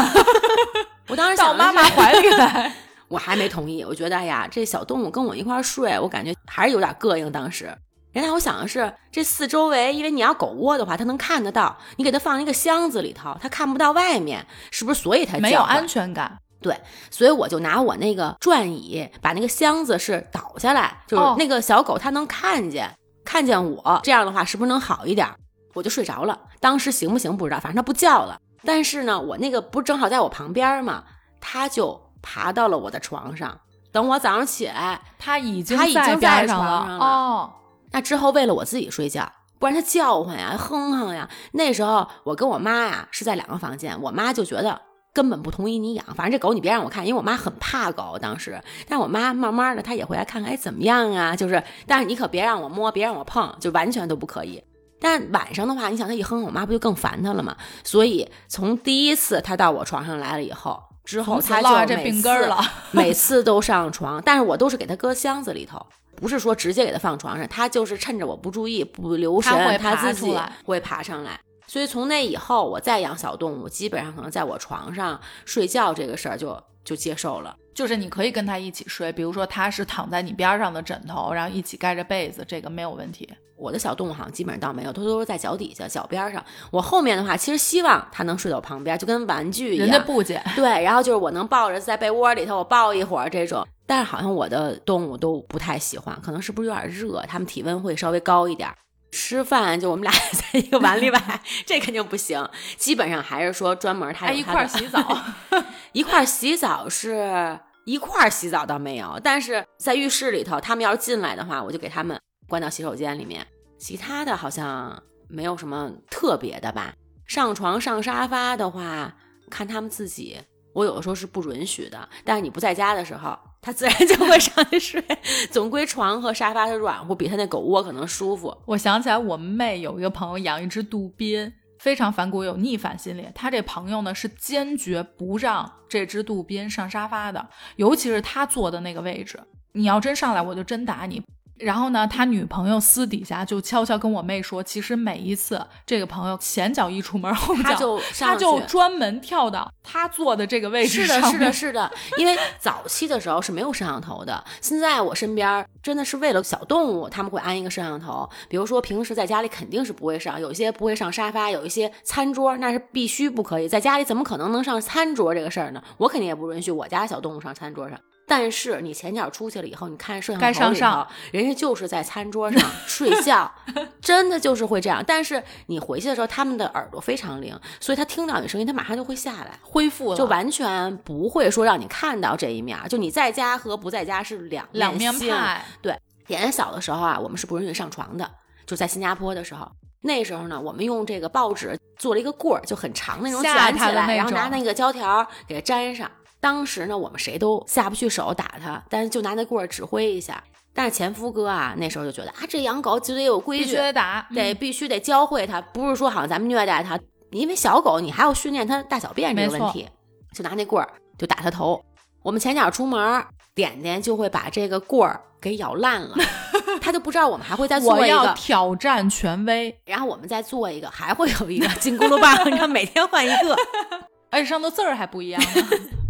Speaker 2: 我当时
Speaker 1: 到
Speaker 2: 想的是
Speaker 1: 妈妈怀里来。
Speaker 2: 我还没同意，我觉得哎呀，这小动物跟我一块儿睡，我感觉还是有点膈应。当时，原来我想的是，这四周围，因为你要狗窝的话，它能看得到，你给它放一个箱子里头，它看不到外面，是不是？所以它
Speaker 1: 没有安全感。
Speaker 2: 对，所以我就拿我那个转椅把那个箱子是倒下来，就是
Speaker 1: 哦
Speaker 2: 那个小狗它能看见，看见我，这样的话是不是能好一点？我就睡着了。当时行不行不知道，反正它不叫了。但是呢，我那个不是正好在我旁边嘛，它就爬到了我的床上。等我早上起来，
Speaker 1: 它已经
Speaker 2: 它已经
Speaker 1: 在
Speaker 2: 床上了
Speaker 1: 哦，
Speaker 2: 那之后为了我自己睡觉，不然它叫唤呀、哼哼呀。那时候我跟我妈呀是在两个房间，我妈就觉得根本不同意你养，反正这狗你别让我看，因为我妈很怕狗当时。但我妈慢慢的她也会来看看，哎怎么样啊？就是，但是你可别让我摸，别让我碰，就完全都不可以。但晚上的话，你想它一哼，我妈不就更烦它了吗？所以从第一次它到我床上来了以后，之后
Speaker 1: 从此
Speaker 2: 它
Speaker 1: 落下这
Speaker 2: 就每次
Speaker 1: 病根儿了。
Speaker 2: 每次都上床，但是我都是给他搁箱子里头，不是说直接给他放床上，他就是趁着我不注意、不留神，
Speaker 1: 他会
Speaker 2: 它自己会爬上来。所以从那以后，我再养小动物，基本上可能在我床上睡觉这个事儿就就接受了。
Speaker 1: 就是你可以跟他一起睡，比如说他是躺在你边上的枕头，然后一起盖着被子，这个没有问题。
Speaker 2: 我的小动物好像基本上倒没有，它都是在脚底下、脚边上。我后面的话，其实希望它能睡到我旁边，就跟玩具一样。
Speaker 1: 人家不姐，
Speaker 2: 对，然后就是我能抱着在被窝里头，我抱一会儿这种。但是好像我的动物都不太喜欢，可能是不是有点热，它们体温会稍微高一点。吃饭就我们俩 在一个碗里摆，这肯定不行。基本上还是说专门它
Speaker 1: 哎，一块儿洗澡，
Speaker 2: 一块洗澡是一块洗澡倒没有，但是在浴室里头，他们要是进来的话，我就给他们关到洗手间里面。其他的好像没有什么特别的吧。上床上沙发的话，看他们自己。我有的时候是不允许的，但是你不在家的时候，它自然就会上去睡。总归床和沙发它软乎，比它那狗窝可能舒服。
Speaker 1: 我想起来，我妹有一个朋友养一只杜宾，非常反骨，有逆反心理。他这朋友呢是坚决不让这只杜宾上沙发的，尤其是他坐的那个位置。你要真上来，我就真打你。然后呢，他女朋友私底下就悄悄跟我妹说，其实每一次这个朋友前脚一出门，后脚
Speaker 2: 它就
Speaker 1: 他就专门跳到他坐的这个位置
Speaker 2: 是的，是的，是的，因为早期的时候是没有摄像头的。现在我身边真的是为了小动物，他们会安一个摄像头。比如说平时在家里肯定是不会上，有一些不会上沙发，有一些餐桌那是必须不可以。在家里怎么可能能上餐桌这个事儿呢？我肯定也不允许我家小动物上餐桌上。但是你前脚出去了以后，你看摄像头
Speaker 1: 该上
Speaker 2: 里头
Speaker 1: 上
Speaker 2: 人家就是在餐桌上 睡觉，真的就是会这样。但是你回去的时候，他们的耳朵非常灵，所以他听到你声音，他马上就会下来。
Speaker 1: 恢复了，
Speaker 2: 就完全不会说让你看到这一面，就你在家和不在家是两
Speaker 1: 两面。派。
Speaker 2: 对，点点小的时候啊，我们是不允许上床的，就在新加坡的时候。那时候呢，我们用这个报纸做了一个棍儿，就很长那种
Speaker 1: 吓
Speaker 2: 卷起来，然后拿那个胶条给它粘上。当时呢，我们谁都下不去手打它，但是就拿那棍儿指挥一下。但是前夫哥啊，那时候就觉得啊，这养狗就得有规
Speaker 1: 必
Speaker 2: 矩，
Speaker 1: 须得打，
Speaker 2: 得
Speaker 1: 嗯
Speaker 2: 必须得教会它，不是说好像咱们虐待它，因为小狗你还要训练它大小便这个问题，就拿那棍儿就打它头。我们前脚出门，点点就会把这个棍儿给咬烂了，他就不知道我们还会再做
Speaker 1: 我要
Speaker 2: 一个，
Speaker 1: 挑战权威，
Speaker 2: 然后我们再做一个，还会有一个金箍噜棒，你看每天换一个。
Speaker 1: 而且上头字儿还不一样呢。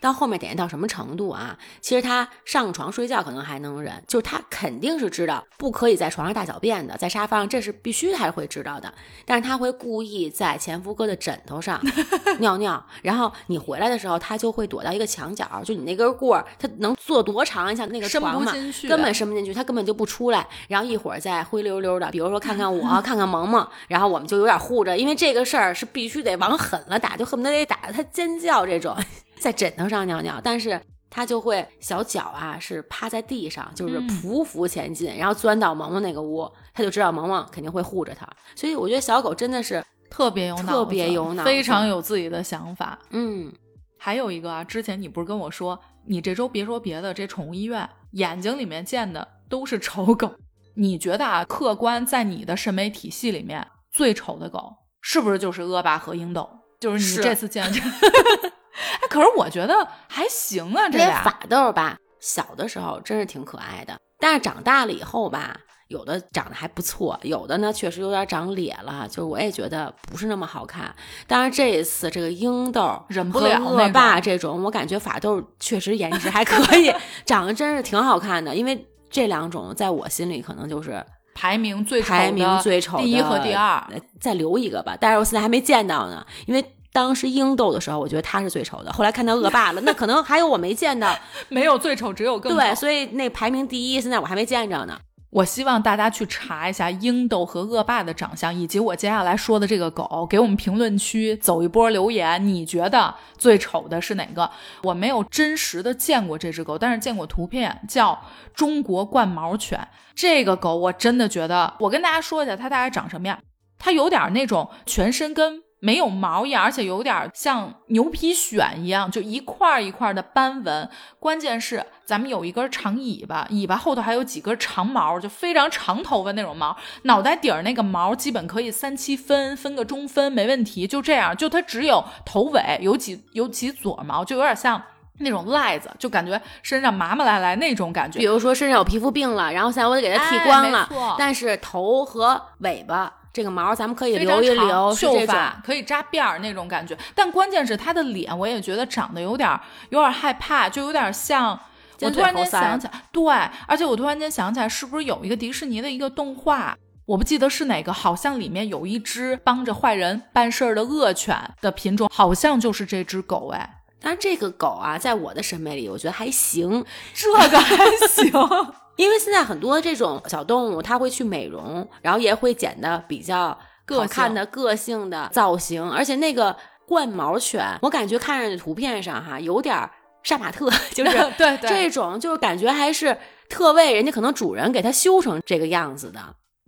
Speaker 2: 到后面点到什么程度啊？其实他上床睡觉可能还能忍，就是他肯定是知道不可以在床上大小便的，在沙发上这是必须他是会知道的，但是他会故意在前夫哥的枕头上 尿尿，然后你回来的时候，他就会躲到一个墙角，就你那根棍儿，他能坐多长？你想那个
Speaker 1: 伸
Speaker 2: 床嘛，根本伸不进去，他根本就不出来，然后一会儿再灰溜溜的，比如说看看我，看看萌萌，然后我们就有点护着，因为这个事儿是必须得往狠了打，就恨不得得打他尖叫这种。在枕头上尿尿，但是他就会小脚啊是趴在地上，就是
Speaker 1: 嗯
Speaker 2: 匍匐前进，然后钻到萌萌那个窝，他就知道萌萌肯定会护着他。所以我觉得小狗真的是，
Speaker 1: 特别有脑子，
Speaker 2: 特别有脑子
Speaker 1: 非常有自己的想法。
Speaker 2: 嗯，
Speaker 1: 还有一个啊，之前你不是跟我说，你这周别说别的，这宠物医院眼睛里面见的都是丑狗。你觉得啊，客观在你的审美体系里面最丑的狗是不是就是恶霸和英斗？就是你这次见这，哎，可是我觉得还行啊，这俩
Speaker 2: 法斗吧，小的时候真是挺可爱的，但是长大了以后吧。有的长得还不错，有的呢确实有点长咧了，就是我也觉得不是那么好看。当然这一次这个英豆
Speaker 1: 忍不
Speaker 2: 和
Speaker 1: 了那
Speaker 2: 恶霸这种，我感觉法斗确实颜值还可以，长得真是挺好看的。因为这两种在我心里可能就是
Speaker 1: 排名最
Speaker 2: 排名最丑的
Speaker 1: 第一和第二。
Speaker 2: 呃再留一个吧，但是我现在还没见到呢，因为。当时英斗的时候，我觉得他是最丑的。后来看到恶霸了，那可能还有我没见到。
Speaker 1: 没有最丑，只有更丑。
Speaker 2: 对，所以那排名第一，现在我还没见着呢。
Speaker 1: 我希望大家去查一下英斗和恶霸的长相，以及我接下来说的这个狗，给我们评论区走一波留言。你觉得最丑的是哪个？我没有真实的见过这只狗，但是见过图片，叫中国冠毛犬。这个狗我真的觉得，我跟大家说一下，它大概长什么样？它有点那种全身跟没有毛一样，而且有点像牛皮癣一样，就一块一块的斑纹。关键是咱们有一根长尾巴，尾巴后头还有几根长毛，就非常长头发那种毛。脑袋顶儿那个毛基本可以三七分，分个中分没问题。就这样，就它只有头尾有几有几撮毛，就有点像。那种癞子，就感觉身上麻麻赖赖那种感觉
Speaker 2: 比。如说身上有皮肤病了，然后现在我得给它剃
Speaker 1: 哎
Speaker 2: 光了，但是头和尾巴这个毛咱们可以留一留，
Speaker 1: 秀。发可以扎辫儿那种感觉，但关键是他的脸，我也觉得长得有点儿有点儿害怕，就有点像。我
Speaker 2: 尖
Speaker 1: 突然间想起来，对，而且我突然间想起来，是不是有一个迪士尼的一个动画？我不记得是哪个，好像里面有一只帮着坏人办事儿的恶犬的品种，好像就是这只狗，哎，
Speaker 2: 但是这个狗啊，在我的审美里，我觉得还行，
Speaker 1: 这个还行。
Speaker 2: 因为现在很多这种小动物，它会去美容，然后也会剪的比较好看的个性的造型，而且那个冠毛犬，我感觉看着图片上哈，有点儿杀马特，就是
Speaker 1: 对对
Speaker 2: 这种，就是感觉还是特为人家可能主人给它修成这个样子的。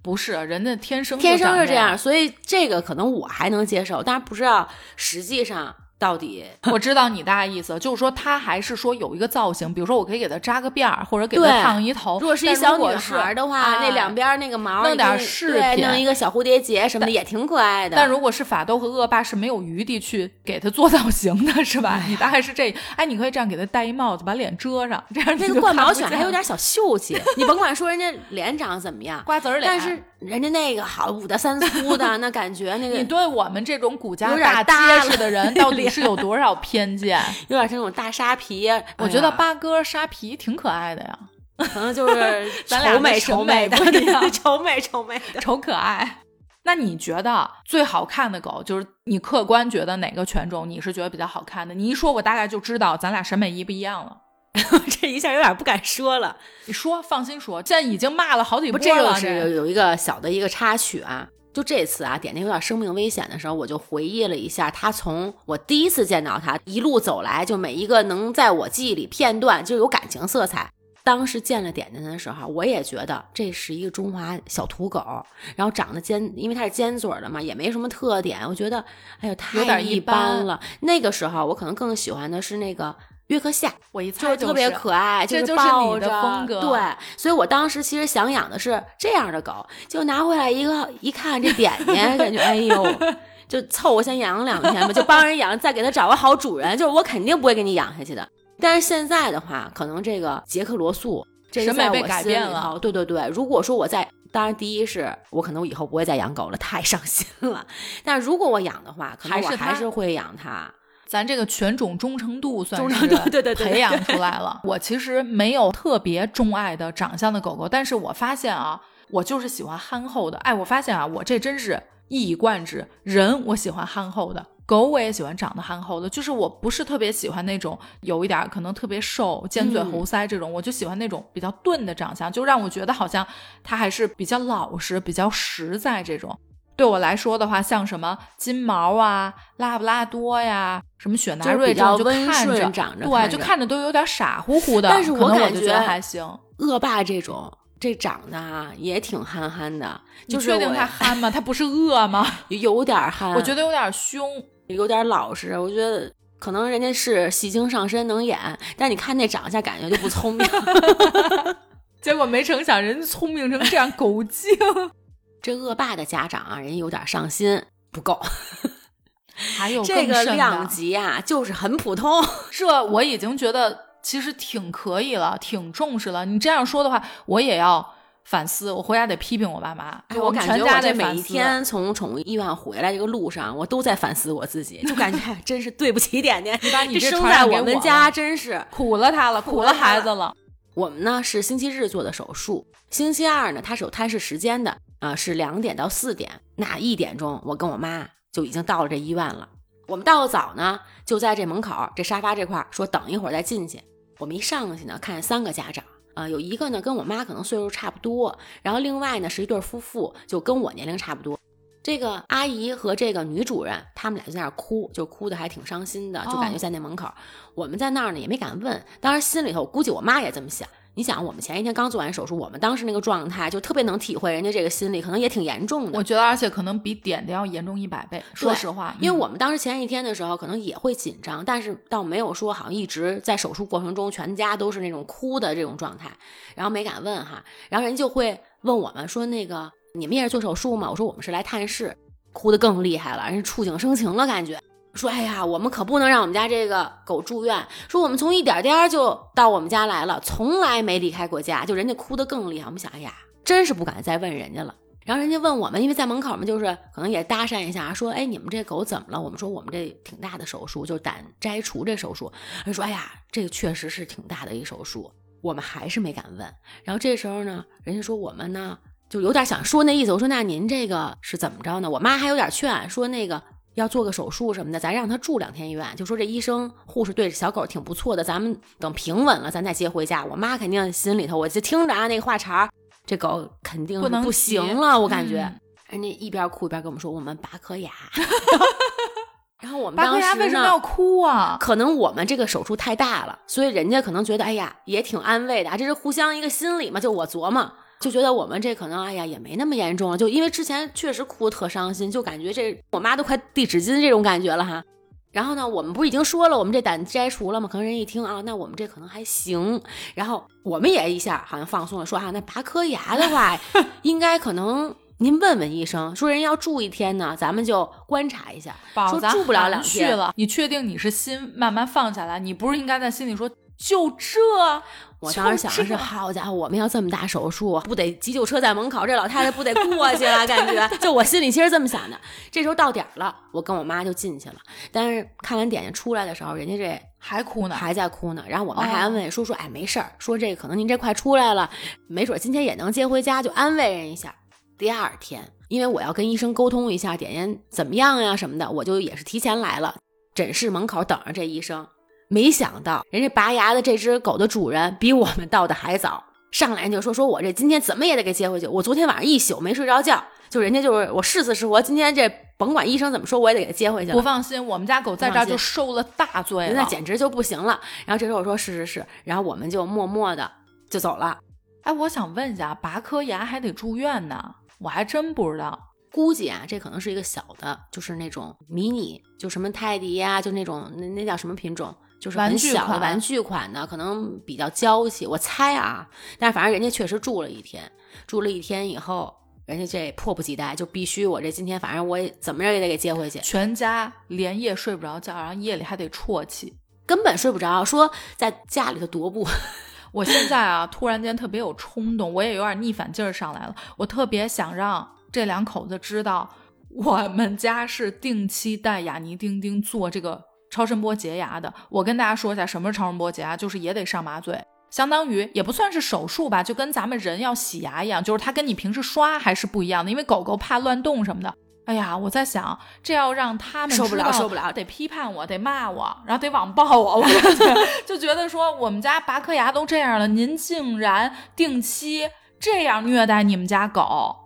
Speaker 1: 不是人家天生
Speaker 2: 天生是这样，。所以这个可能我还能接受，但是不知道实际上到底
Speaker 1: 我知道你大概意思，就是说他还是说有一个造型，比如说我可以给他扎个辫儿，或者给他
Speaker 2: 对
Speaker 1: 烫一头。
Speaker 2: 如果是一小女孩的话，
Speaker 1: 啊
Speaker 2: 那两边那个毛
Speaker 1: 弄点饰
Speaker 2: 对，
Speaker 1: 品
Speaker 2: 弄一个小蝴蝶结什么的也挺可爱的。
Speaker 1: 但如果是法斗和恶霸是没有余地去给他做 造型的，是吧？你大概是这，哎，你可以这样给他戴一帽子，把脸遮上，这样
Speaker 2: 那个冠毛
Speaker 1: 看不见
Speaker 2: 犬还有点小秀气，你甭管说人家脸长得怎么样，
Speaker 1: 瓜子脸，
Speaker 2: 但是人家那个好五大三粗的，那感觉那个
Speaker 1: 你对我们这种骨架大结实的 人，到底是有多少偏见？
Speaker 2: 有点是那种大沙皮。
Speaker 1: 我觉得八哥沙皮挺可爱的呀，
Speaker 2: 可能就是
Speaker 1: 咱俩
Speaker 2: 丑美
Speaker 1: 审
Speaker 2: 丑美的，
Speaker 1: 美不一样
Speaker 2: 丑美丑美的。
Speaker 1: 丑可爱。那你觉得最好看的狗，就是你客观觉得哪个犬种你是觉得比较好看的？你一说，我大概就知道咱俩审美一不一样了。
Speaker 2: 这一下有点不敢说了。
Speaker 1: 你说，放心说，现在已经骂了好几
Speaker 2: 不，
Speaker 1: 波了。
Speaker 2: 这个是有有一个小的一个插曲啊。就这次啊，点点有点生命危险的时候，我就回忆了一下，他从我第一次见到他一路走来，就每一个能在我记忆里片段就有感情色彩。当时见了点点的时候，我也觉得这是一个中华小土狗，然后长得尖，因为它是尖嘴儿的嘛，也没什么特点。我觉得，哎呦，太
Speaker 1: 有点一
Speaker 2: 般了。那个时候我可能更喜欢的是那个约克夏，
Speaker 1: 我一猜
Speaker 2: 就是特别可爱，
Speaker 1: 这就是你的风格
Speaker 2: 对，所以我当时其实想养的是这样的狗，就拿回来一个，一看这点点，感觉哎呦，就凑合先养两天吧，就帮人养，再给它找个好主人，就是我肯定不会给你养下去的。但是现在的话，可能这个杰克罗素，这个
Speaker 1: 审美被
Speaker 2: 我
Speaker 1: 改变了，
Speaker 2: 对对对。如果说我在，当然第一是我可能以后不会再养狗了，太伤心了。但如果我养的话，可能我
Speaker 1: 还是它
Speaker 2: 还是会养它。
Speaker 1: 咱这个犬种忠诚度算是
Speaker 2: 对对对
Speaker 1: 培养出来了。我其实没有特别钟爱的长相的狗狗，但是我发现啊，我就是喜欢憨厚的。哎，我发现啊，我这真是一以贯之。人我喜欢憨厚的，狗我也喜欢长得憨厚的，就是我不是特别喜欢那种有一点儿可能特别瘦、尖嘴猴腮这种，我就喜欢那种比较钝的长相，就让我觉得好像它还是比较老实、比较实在这种。对我来说的话，像什么金毛啊、拉布拉多呀、什么雪纳瑞这种，就看着对，就看着都有点傻乎乎的。
Speaker 2: 但是我
Speaker 1: 感觉还行。
Speaker 2: 恶霸这种，这长得啊也挺憨憨的。你
Speaker 1: 确定他憨吗？他不是恶吗？
Speaker 2: 有点憨，
Speaker 1: 我觉得有点凶，
Speaker 2: 有点老实。我觉得可能人家是戏精上身能演，但你看那长相，感觉就不聪明。
Speaker 1: 结果没成想，人家聪明成这样，狗精。
Speaker 2: 这恶霸的家长啊，人有点上心，不够。
Speaker 1: 还有
Speaker 2: 这个量级啊，就是很普通。
Speaker 1: 这我已经觉得其实挺可以了，挺重视了。你这样说的话，我也要反思，我回家得批评我爸妈。
Speaker 2: 我感觉我这每一天从宠物医院回来这个路上，我都在反思我自己，就感觉真是对不起点点。
Speaker 1: 你把你
Speaker 2: 这
Speaker 1: 生在
Speaker 2: 我们家，真是
Speaker 1: 苦了他了，苦了孩子了。
Speaker 2: 我们呢是星期日做的手术，星期二呢他是有探视时间的。啊，是两点到四点，那一点钟我跟我妈就已经到了这医院了。我们到的早呢，就在这门口这沙发这块说等一会儿再进去。我们一上去呢，看见三个家长，啊，有一个呢跟我妈可能岁数差不多，然后另外呢是一对夫妇，就跟我年龄差不多。这个阿姨和这个女主人，他们俩就在那儿哭，就哭的还挺伤心的，就感觉在那门口。我们在那儿呢也没敢问，当时心里头估计我妈也这么想。你想，我们前一天刚做完手术，我们当时那个状态就特别能体会人家这个心理，可能也挺严重的。
Speaker 1: 我觉得，而且可能比点点要严重一百倍。说实话，
Speaker 2: 因为我们当时前一天的时候，可能也会紧张，但是倒没有说好像一直在手术过程中全家都是那种哭的这种状态，然后没敢问哈。然后人就会问我们说：“那个你们也是做手术吗？”我说：“我们是来探视。”哭得更厉害了，人家触景生情了，感觉。说，哎呀，我们可不能让我们家这个狗住院。说我们从一点点就到我们家来了，从来没离开过家。就人家哭得更厉害，我们想，哎呀，真是不敢再问人家了。然后人家问我们，因为在门口嘛，就是可能也搭讪一下，说，哎，你们这狗怎么了？我们说我们这挺大的手术，就是胆摘除这手术。人说，哎呀，这个确实是挺大的一手术。我们还是没敢问。然后这时候呢，人家说我们呢就有点想说那意思。我说那您这个是怎么着呢？我妈还有点劝说那个。要做个手术什么的，咱让他住两天医院。就说这医生护士对小狗挺不错的，咱们等平稳了，咱再接回家。我妈肯定心里头，我就听着啊那个话茬儿，这狗肯定
Speaker 1: 不
Speaker 2: 行了。我感觉人家一边哭一边跟我们说，我们拔颗牙。然后我们当时
Speaker 1: 为什么要哭啊？
Speaker 2: 可能我们这个手术太大了，所以人家可能觉得，哎呀，也挺安慰的啊。这是互相一个心理嘛。就我琢磨。就觉得我们这可能，哎呀，也没那么严重了。就因为之前确实哭的特伤心，就感觉这我妈都快递纸巾这种感觉了哈。然后呢，我们不是已经说了，我们这胆摘除了吗？可能人一听啊，那我们这可能还行。然后我们也一下好像放松了，说啊，那拔颗牙的话，应该可能您问问医生，说人要住一天呢，咱们就观察一下。说住不了两天
Speaker 1: 了，你确定你是心慢慢放下来？你不是应该在心里说？就这，
Speaker 2: 我当时想的是，好家伙，我们要这么大手术，不得急救车在门口，这老太太不得过去了？感觉 就我心里其实这么想的。这时候到点了，我跟我妈就进去了。但是看完点点出来的时候，人家这
Speaker 1: 还哭呢，
Speaker 2: 还在哭呢。然后我妈还安慰说说，哎，没事儿，说这可能您这快出来了，没准今天也能接回家，就安慰人一下。第二天，因为我要跟医生沟通一下点点怎么样呀什么的，我就也是提前来了，诊室门口等着这医生。没想到，人家拔牙的这只狗的主人比我们到的还早，上来就说：“说我这今天怎么也得给接回去。我昨天晚上一宿没睡着觉，就人家就是我是死是活，今天这甭管医生怎么说，我也得给接回去。
Speaker 1: 不放心，我们家狗在这儿就受了大罪了，
Speaker 2: 那简直就不行了。然后这时候我说是是是，然后我们就默默的就走了。
Speaker 1: 哎，我想问一下，拔颗牙还得住院呢？我还真不知道，
Speaker 2: 估计啊，这可能是一个小的，就是那种迷你，就什么泰迪呀，就那种那那叫什么品种？就是很小的玩具款的，可能比较娇气，我猜啊。但是反正人家确实住了一天，住了一天以后，人家这迫不及待，就必须我这今天反正我怎么着也得给接回去。
Speaker 1: 全家连夜睡不着觉，然后夜里还得啜泣，
Speaker 2: 根本睡不着。说在家里头踱步。
Speaker 1: 我现在啊，突然间特别有冲动，我也有点逆反劲儿上来了。我特别想让这两口子知道，我们家是定期带雅尼丁丁做这个。超声波洁牙的，我跟大家说一下，什么是超声波洁牙？就是也得上麻醉，相当于也不算是手术吧，就跟咱们人要洗牙一样，就是它跟你平时刷还是不一样的，因为狗狗怕乱动什么的。哎呀，我在想，这要让他们
Speaker 2: 受不了，受不了，
Speaker 1: 得批判我，得骂我，然后得网暴我，我 就觉得说我们家拔颗牙都这样了，您竟然定期这样虐待你们家狗，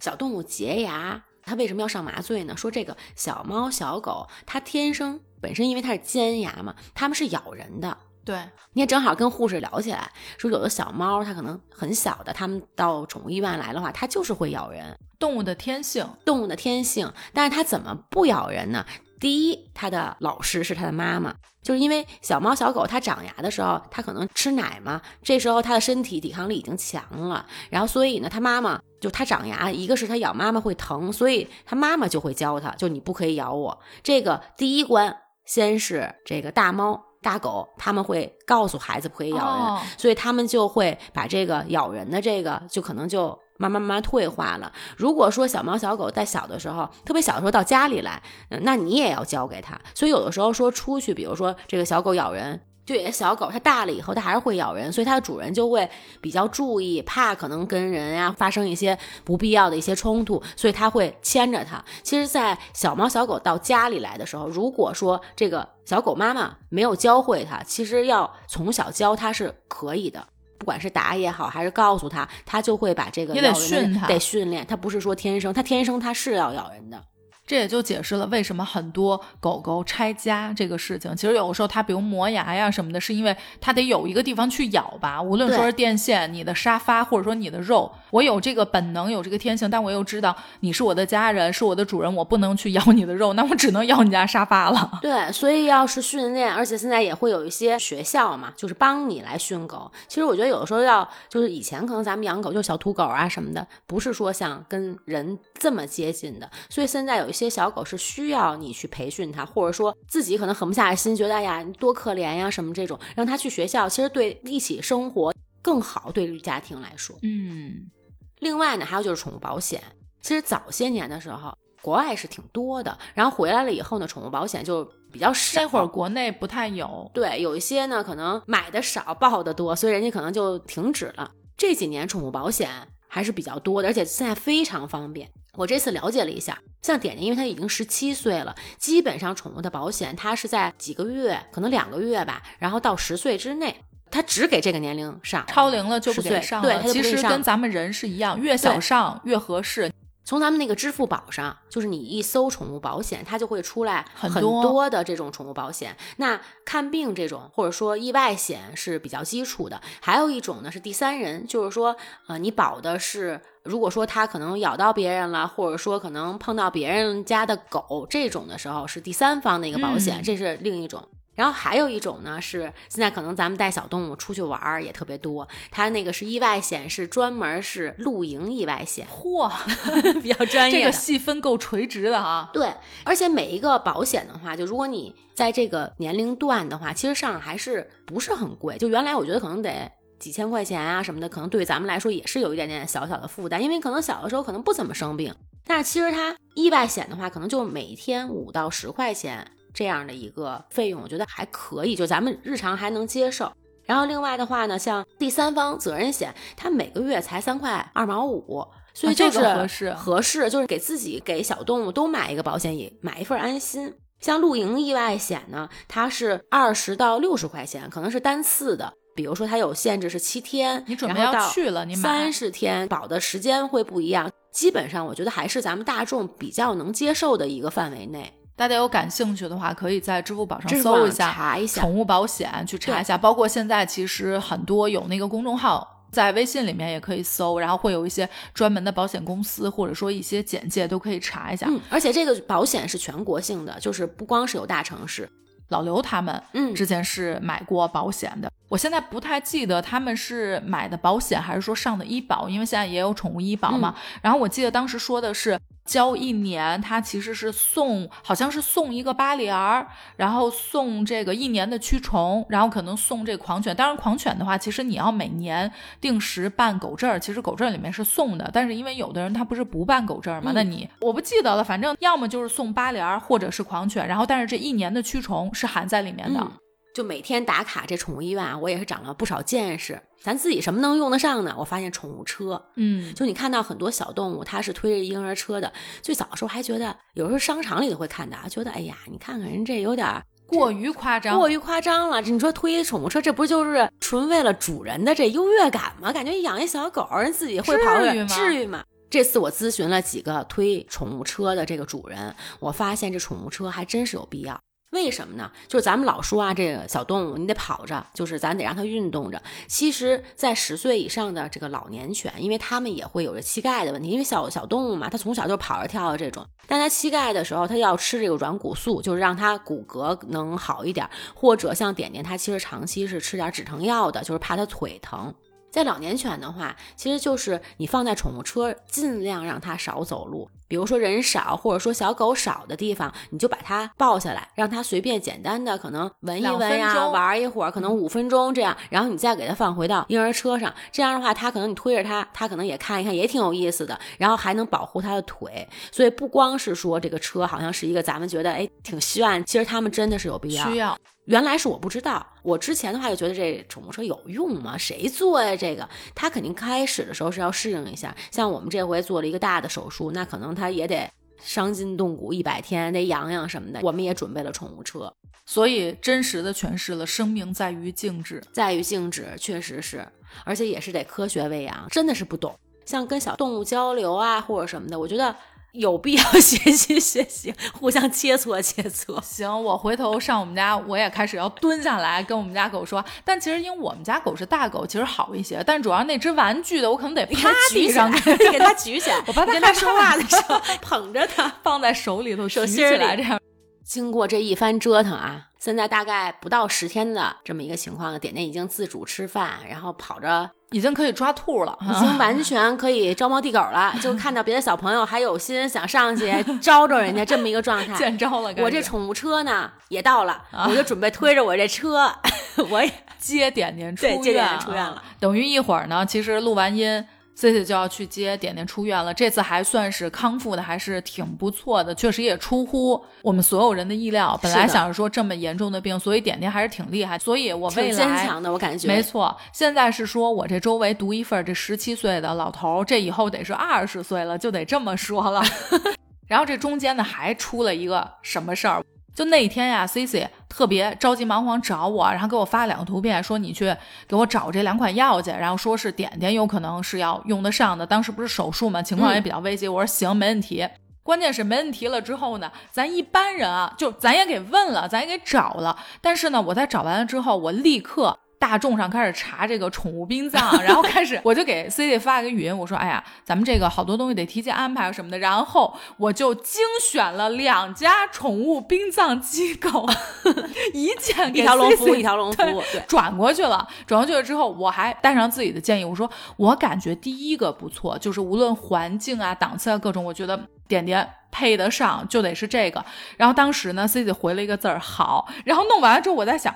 Speaker 2: 小动物洁牙。它为什么要上麻醉呢？说这个小猫小狗它天生本身因为它是尖牙嘛，它们是咬人的。
Speaker 1: 对，
Speaker 2: 你也正好跟护士聊起来，说有的小猫它可能很小的，它们到宠物医院来的话，它就是会咬人，
Speaker 1: 动物的天性，
Speaker 2: 动物的天性。但是它怎么不咬人呢？第一，它的老师是它的妈妈，就是因为小猫小狗它长牙的时候，它可能吃奶嘛，这时候它的身体抵抗力已经强了，然后所以呢，它妈妈就它长牙，一个是它咬妈妈会疼，所以它妈妈就会教它，就你不可以咬我。这个第一关先是这个大猫。大狗他们会告诉孩子不可以咬人，
Speaker 1: 哦
Speaker 2: 所以他们就会把这个咬人的这个就可能就慢慢慢慢退化了。如果说小猫小狗在小的时候，特别小的时候到家里来，呃那你也要教给他。所以有的时候说出去，比如说这个小狗咬人。就有些小狗，它大了以后，它还是会咬人，所以它的主人就会比较注意，怕可能跟人呀、发生一些不必要的一些冲突，所以它会牵着它。其实，在小猫小狗到家里来的时候，如果说这个小狗妈妈没有教会它，其实要从小教它是可以的。不管是打也好，还是告诉它，它就会把这个
Speaker 1: 也得
Speaker 2: 咬人的
Speaker 1: 训它
Speaker 2: 得训练。它不是说天生，它天生它是要咬人的。
Speaker 1: 这也就解释了为什么很多狗狗拆家这个事情。其实有的时候它比如磨牙呀什么的，是因为它得有一个地方去咬吧。无论说是电线、你的沙发，或者说你的肉，我有这个本能，有这个天性，但我又知道你是我的家人，是我的主人，我不能去咬你的肉，那我只能咬你家沙发了。
Speaker 2: 对，所以要是训练，而且现在也会有一些学校嘛，就是帮你来训狗。其实我觉得有的时候要，就是以前可能咱们养狗就小土狗啊什么的，不是说像跟人这么接近的。所以现在有一些小狗是需要你去培训它，或者说自己可能狠不下心，觉得哎呀你多可怜呀什么这种，让它去学校，其实对一起生活更好，对于家庭来说。
Speaker 1: 嗯，
Speaker 2: 另外呢，还有就是宠物保险。其实早些年的时候，国外是挺多的，然后回来了以后呢，宠物保险就比较少。
Speaker 1: 那会儿国内不太有。
Speaker 2: 对，有一些呢可能买的少，报的多，所以人家可能就停止了。这几年宠物保险还是比较多的，而且现在非常方便。我这次了解了一下，像点点，因为它已经十七岁了，基本上宠物的保险它是在几个月，可能两个月吧，然后到十岁之内，它只给这个年龄上，
Speaker 1: 超龄了就不给上了，
Speaker 2: 对
Speaker 1: 其实跟咱们人是一样，越小上越合适。
Speaker 2: 从咱们那个支付宝上，就是你一搜宠物保险，它就会出来很
Speaker 1: 很多
Speaker 2: 多的这种宠物保险。那看病这种，或者说意外险是比较基础的。还有一种呢是第三人，就是说，呃，你保的是，如果说它可能咬到别人了，或者说可能碰到别人家的狗这种的时候，是第三方的一个保险，
Speaker 1: 嗯
Speaker 2: 这是另一种。然后还有一种呢，是现在可能咱们带小动物出去玩儿也特别多，它那个是意外险，是专门是露营意外险，
Speaker 1: 嚯，
Speaker 2: 比较专业。
Speaker 1: 这个细分够垂直的哈！
Speaker 2: 对，而且每一个保险的话，就如果你在这个年龄段的话，其实上还是不是很贵。就原来我觉得可能得几千块钱啊什么的，可能对于咱们来说也是有一点点小小的负担，因为可能小的时候可能不怎么生病。但是其实它意外险的话，可能就每天五到十块钱这样的一个费用，我觉得还可以，就咱们日常还能接受。然后另外的话呢，像第三方责任险，它每个月才三块二毛五，所以
Speaker 1: 啊这
Speaker 2: 就是
Speaker 1: 个合适
Speaker 2: 合适，就是给自己给小动物都买一个保险，也买一份安心。像露营意外险呢，它是二十到六十块钱，可能是单次的。比如说它有限制是七天，
Speaker 1: 你准备要去了，你买
Speaker 2: 三十天，保的时间会不一样。基本上我觉得还是咱们大众比较能接受的一个范围内。
Speaker 1: 大家有感兴趣的话，可以在支付宝上搜一下
Speaker 2: 查一下
Speaker 1: 宠物保险，去查一下。包括现在其实很多有那个公众号，在微信里面也可以搜，然后会有一些专门的保险公司，或者说一些简介都可以查一下。
Speaker 2: 嗯，而且这个保险是全国性的，就是不光是有大城市。
Speaker 1: 老刘他们
Speaker 2: 嗯，
Speaker 1: 之前是买过保险的，我现在不太记得他们是买的保险还是说上的医保，因为现在也有宠物医保嘛。然后我记得当时说的是交一年，它其实是送，好像是送一个八联儿，然后送这个一年的驱虫，然后可能送这狂犬。当然狂犬的话，其实你要每年定时办狗证儿，其实狗证儿里面是送的，但是因为有的人他不是不办狗证儿嘛，
Speaker 2: 嗯
Speaker 1: 那你我不记得了，反正要么就是送八联儿，或者是狂犬，然后但是这一年的驱虫是含在里面的。
Speaker 2: 嗯，就每天打卡这宠物医院啊，我也是长了不少见识。咱自己什么能用得上呢？我发现宠物车，
Speaker 1: 嗯，
Speaker 2: 就你看到很多小动物，它是推着婴儿车的。最早的时候还觉得，有时候商场里都会看到，觉得哎呀，你看看人这有点儿
Speaker 1: 过于夸张，
Speaker 2: 过于夸张了。你说推宠物车，这不就是纯为了主人的这优越感吗？感觉养一小狗，人自己会跑
Speaker 1: 至于吗
Speaker 2: 至于吗？这次我咨询了几个推宠物车的这个主人，我发现这宠物车还真是有必要。为什么呢？就是咱们老说啊，这个小动物你得跑着，就是咱得让它运动着。其实，在十岁以上的这个老年犬，因为它们也会有着膝盖的问题，因为小小动物嘛，它从小就跑着跳的这种。但它膝盖的时候，它要吃这个软骨素，就是让它骨骼能好一点。或者像点点，它其实长期是吃点止疼药的，就是怕它腿疼。在老年犬的话，其实就是你放在宠物车，尽量让它少走路。比如说人少或者说小狗少的地方，你就把它抱下来，让它随便简单的可能闻一闻呀，玩一会儿，可能五分钟这样，然后你再给它放回到婴儿车上。这样的话，它可能你推着它，它可能也看一看，也挺有意思的，然后还能保护它的腿。所以不光是说这个车好像是一个咱们觉得哎挺炫，其实他们真的是有必要。
Speaker 1: 需要。
Speaker 2: 原来是我不知道，我之前的话就觉得这宠物车有用吗？谁做呀？这个他肯定开始的时候是要适应一下。像我们这回做了一个大的手术，那可能他也得伤筋动骨一百天，得养养什么的。我们也准备了宠物车，
Speaker 1: 所以真实的诠释了生命在于静止，
Speaker 2: 在于静止，确实是，而且也是得科学喂养，真的是不懂。像跟小动物交流啊，或者什么的，我觉得。有必要 学习学习，互相切磋切磋。
Speaker 1: 行，我回头上我们家，我也开始要蹲下来跟我们家狗说。但其实因为我们家狗是大狗，其实好一些。但主要那只玩具的，我可能得趴地上
Speaker 2: 给它举起来，
Speaker 1: 我怕它
Speaker 2: 跟它说话的时候 捧着它，
Speaker 1: 放在手里头
Speaker 2: 举
Speaker 1: 起来这样。
Speaker 2: 经过这一番折腾啊，现在大概不到十天的这么一个情况，点点已经自主吃饭，然后跑着，
Speaker 1: 已经可以抓兔了，
Speaker 2: 已经完全可以招猫递狗了。就看到别的小朋友还有心想上去招招人家这么一个状态，
Speaker 1: 见招了。
Speaker 2: 我这宠物车呢也到了，我就准备推着我这车，我也
Speaker 1: 接点点出院，
Speaker 2: 接点点出院了。
Speaker 1: 等于一会儿呢，其实录完音。C C 就要去接点点出院了，这次还算是康复的，还是挺不错的，确实也出乎我们所有人的意料。本来想着说这么严重的病，所以点点还是挺厉害。所以我未来
Speaker 2: 坚强的，我感觉
Speaker 1: 没错。现在是说我这周围独一份这十七岁的老头，这以后得是二十岁了，就得这么说了。然后这中间呢，还出了一个什么事儿？就那天呀，C C 特别着急忙慌找我，然后给我发两个图片，说你去给我找这两款药去，然后说是点点有可能是要用得上的。当时不是手术嘛，情况也比较危急。我说行，没问题。关键是没问题了之后呢，咱一般人啊，就咱也给问了，咱也给找了。但是呢，我在找完了之后，我立刻。大众上开始查这个宠物殡葬，然后开始我就给 C C 发了个语音，我说：“哎呀，咱们这个好多东西得提前安排什么的。”然后我就精选了两家宠物殡葬机构，一键
Speaker 2: 一条龙服务，一条龙服务，
Speaker 1: 转过去了。转过去了之后，我还带上自己的建议，我说：“我感觉第一个不错，就是无论环境啊、档次啊各种，我觉得点点配得上，就得是这个。”然后当时呢，C C 回了一个字儿“好”。然后弄完了之后，我在想。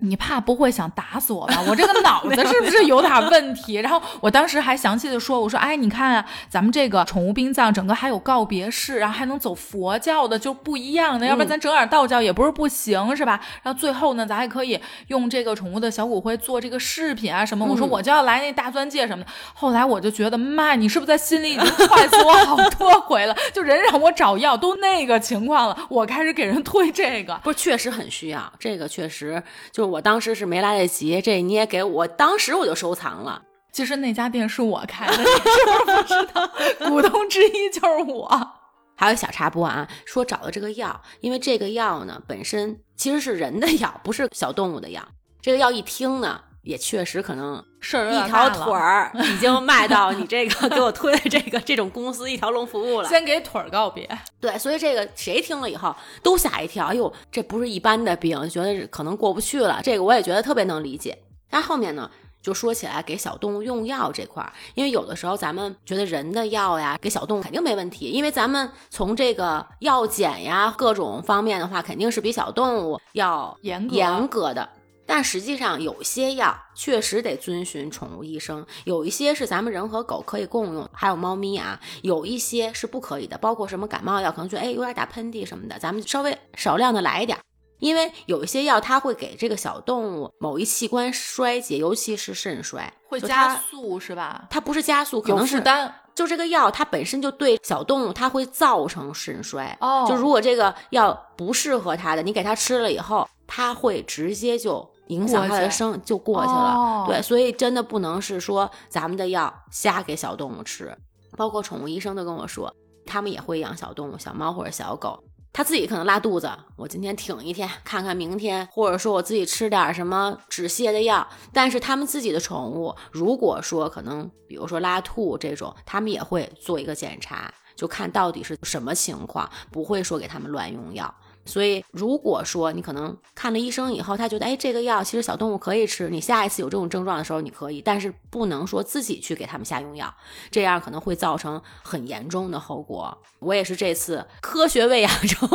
Speaker 1: 你怕不会想打死我吧？我这个脑子是不是有点问题？然后我当时还详细的说，我说，哎，你看啊，咱们这个宠物殡葬，整个还有告别式，然后还能走佛教的，就不一样的。要不然咱整点道教也不是不行，是吧？然后最后呢，咱还可以用这个宠物的小骨灰做这个饰品啊什么。我说我就要来那大钻戒什么的。后来我就觉得，妈，你是不是在心里已经踹死我好 多回了？就人让我找药都那个情况了，我开始给人推这个，
Speaker 2: 不是确实很需要，这个确实就。我当时是没来得及，这你也给我，当时我就收藏了。
Speaker 1: 其实那家店是我开的，你知不知道？股东之一就是我。
Speaker 2: 还有小插播啊，说找的这个药，因为这个药呢本身其实是人的药，不是小动物的药。这个药一听呢。也确实可能
Speaker 1: 事儿
Speaker 2: 一条腿儿 已经卖到你这个给我推的这个这种公司一条龙服务了，
Speaker 1: 先给腿儿告别。
Speaker 2: 对，所以这个谁听了以后都吓一跳，哎呦，这不是一般的病，觉得可能过不去了。这个我也觉得特别能理解。但后面呢，就说起来给小动物用药这块儿，因为有的时候咱们觉得人的药呀，给小动物肯定没问题，因为咱们从这个药检呀各种方面的话，肯定是比小动物要
Speaker 1: 严
Speaker 2: 严格的。但实际上，有些药确实得遵循宠物医生，有一些是咱们人和狗可以共用，还有猫咪啊，有一些是不可以的，包括什么感冒药，可能觉得哎有点打喷嚏什么的，咱们稍微少量的来一点，因为有一些药它会给这个小动物某一器官衰竭，尤其是肾衰，
Speaker 1: 会加速是吧？
Speaker 2: 它不是加速，可能是
Speaker 1: 单。
Speaker 2: 就这个药它本身就对小动物它会造成肾衰哦。就如果这个药不适合它的，你给它吃了以后，它会直接就。影响它的生就过去了，对，所以真的不能是说咱们的药瞎给小动物吃。包括宠物医生都跟我说，他们也会养小动物，小猫或者小狗。他自己可能拉肚子，我今天挺一天，看看明天，或者说我自己吃点什么止泻的药。但是他们自己的宠物，如果说可能，比如说拉吐这种，他们也会做一个检查，就看到底是什么情况，不会说给他们乱用药。所以，如果说你可能看了医生以后，他觉得，哎，这个药其实小动物可以吃，你下一次有这种症状的时候，你可以，但是不能说自己去给他们下用药，这样可能会造成很严重的后果。我也是这次科学喂养中。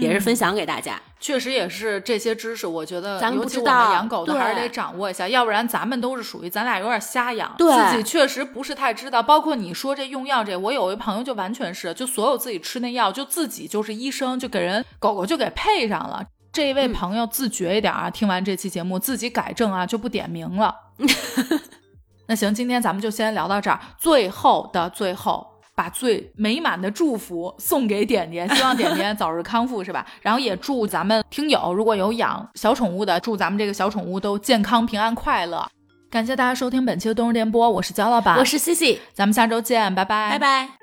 Speaker 2: 也是分享给大家，
Speaker 1: 确实也是这些知识，我觉得
Speaker 2: 咱们
Speaker 1: 尤其我们养狗的还是得掌握一下，要不然咱们都是属于咱俩有点瞎养，
Speaker 2: 自
Speaker 1: 己确实不是太知道。包括你说这用药这，我有一朋友就完全是，就所有自己吃那药，就自己就是医生，就给人狗狗就给配上了。这一位朋友自觉一点啊，听完这期节目自己改正啊，就不点名了。那行，今天咱们就先聊到这儿，最后的最后。把最美满的祝福送给点点，希望点点早日康复，是吧？然后也祝咱们听友如果有养小宠物的，祝咱们这个小宠物都健康、平安、快乐。感谢大家收听本期的冬日电波，我是焦老板，
Speaker 2: 我是西西，
Speaker 1: 咱们下周见，拜拜，
Speaker 2: 拜拜。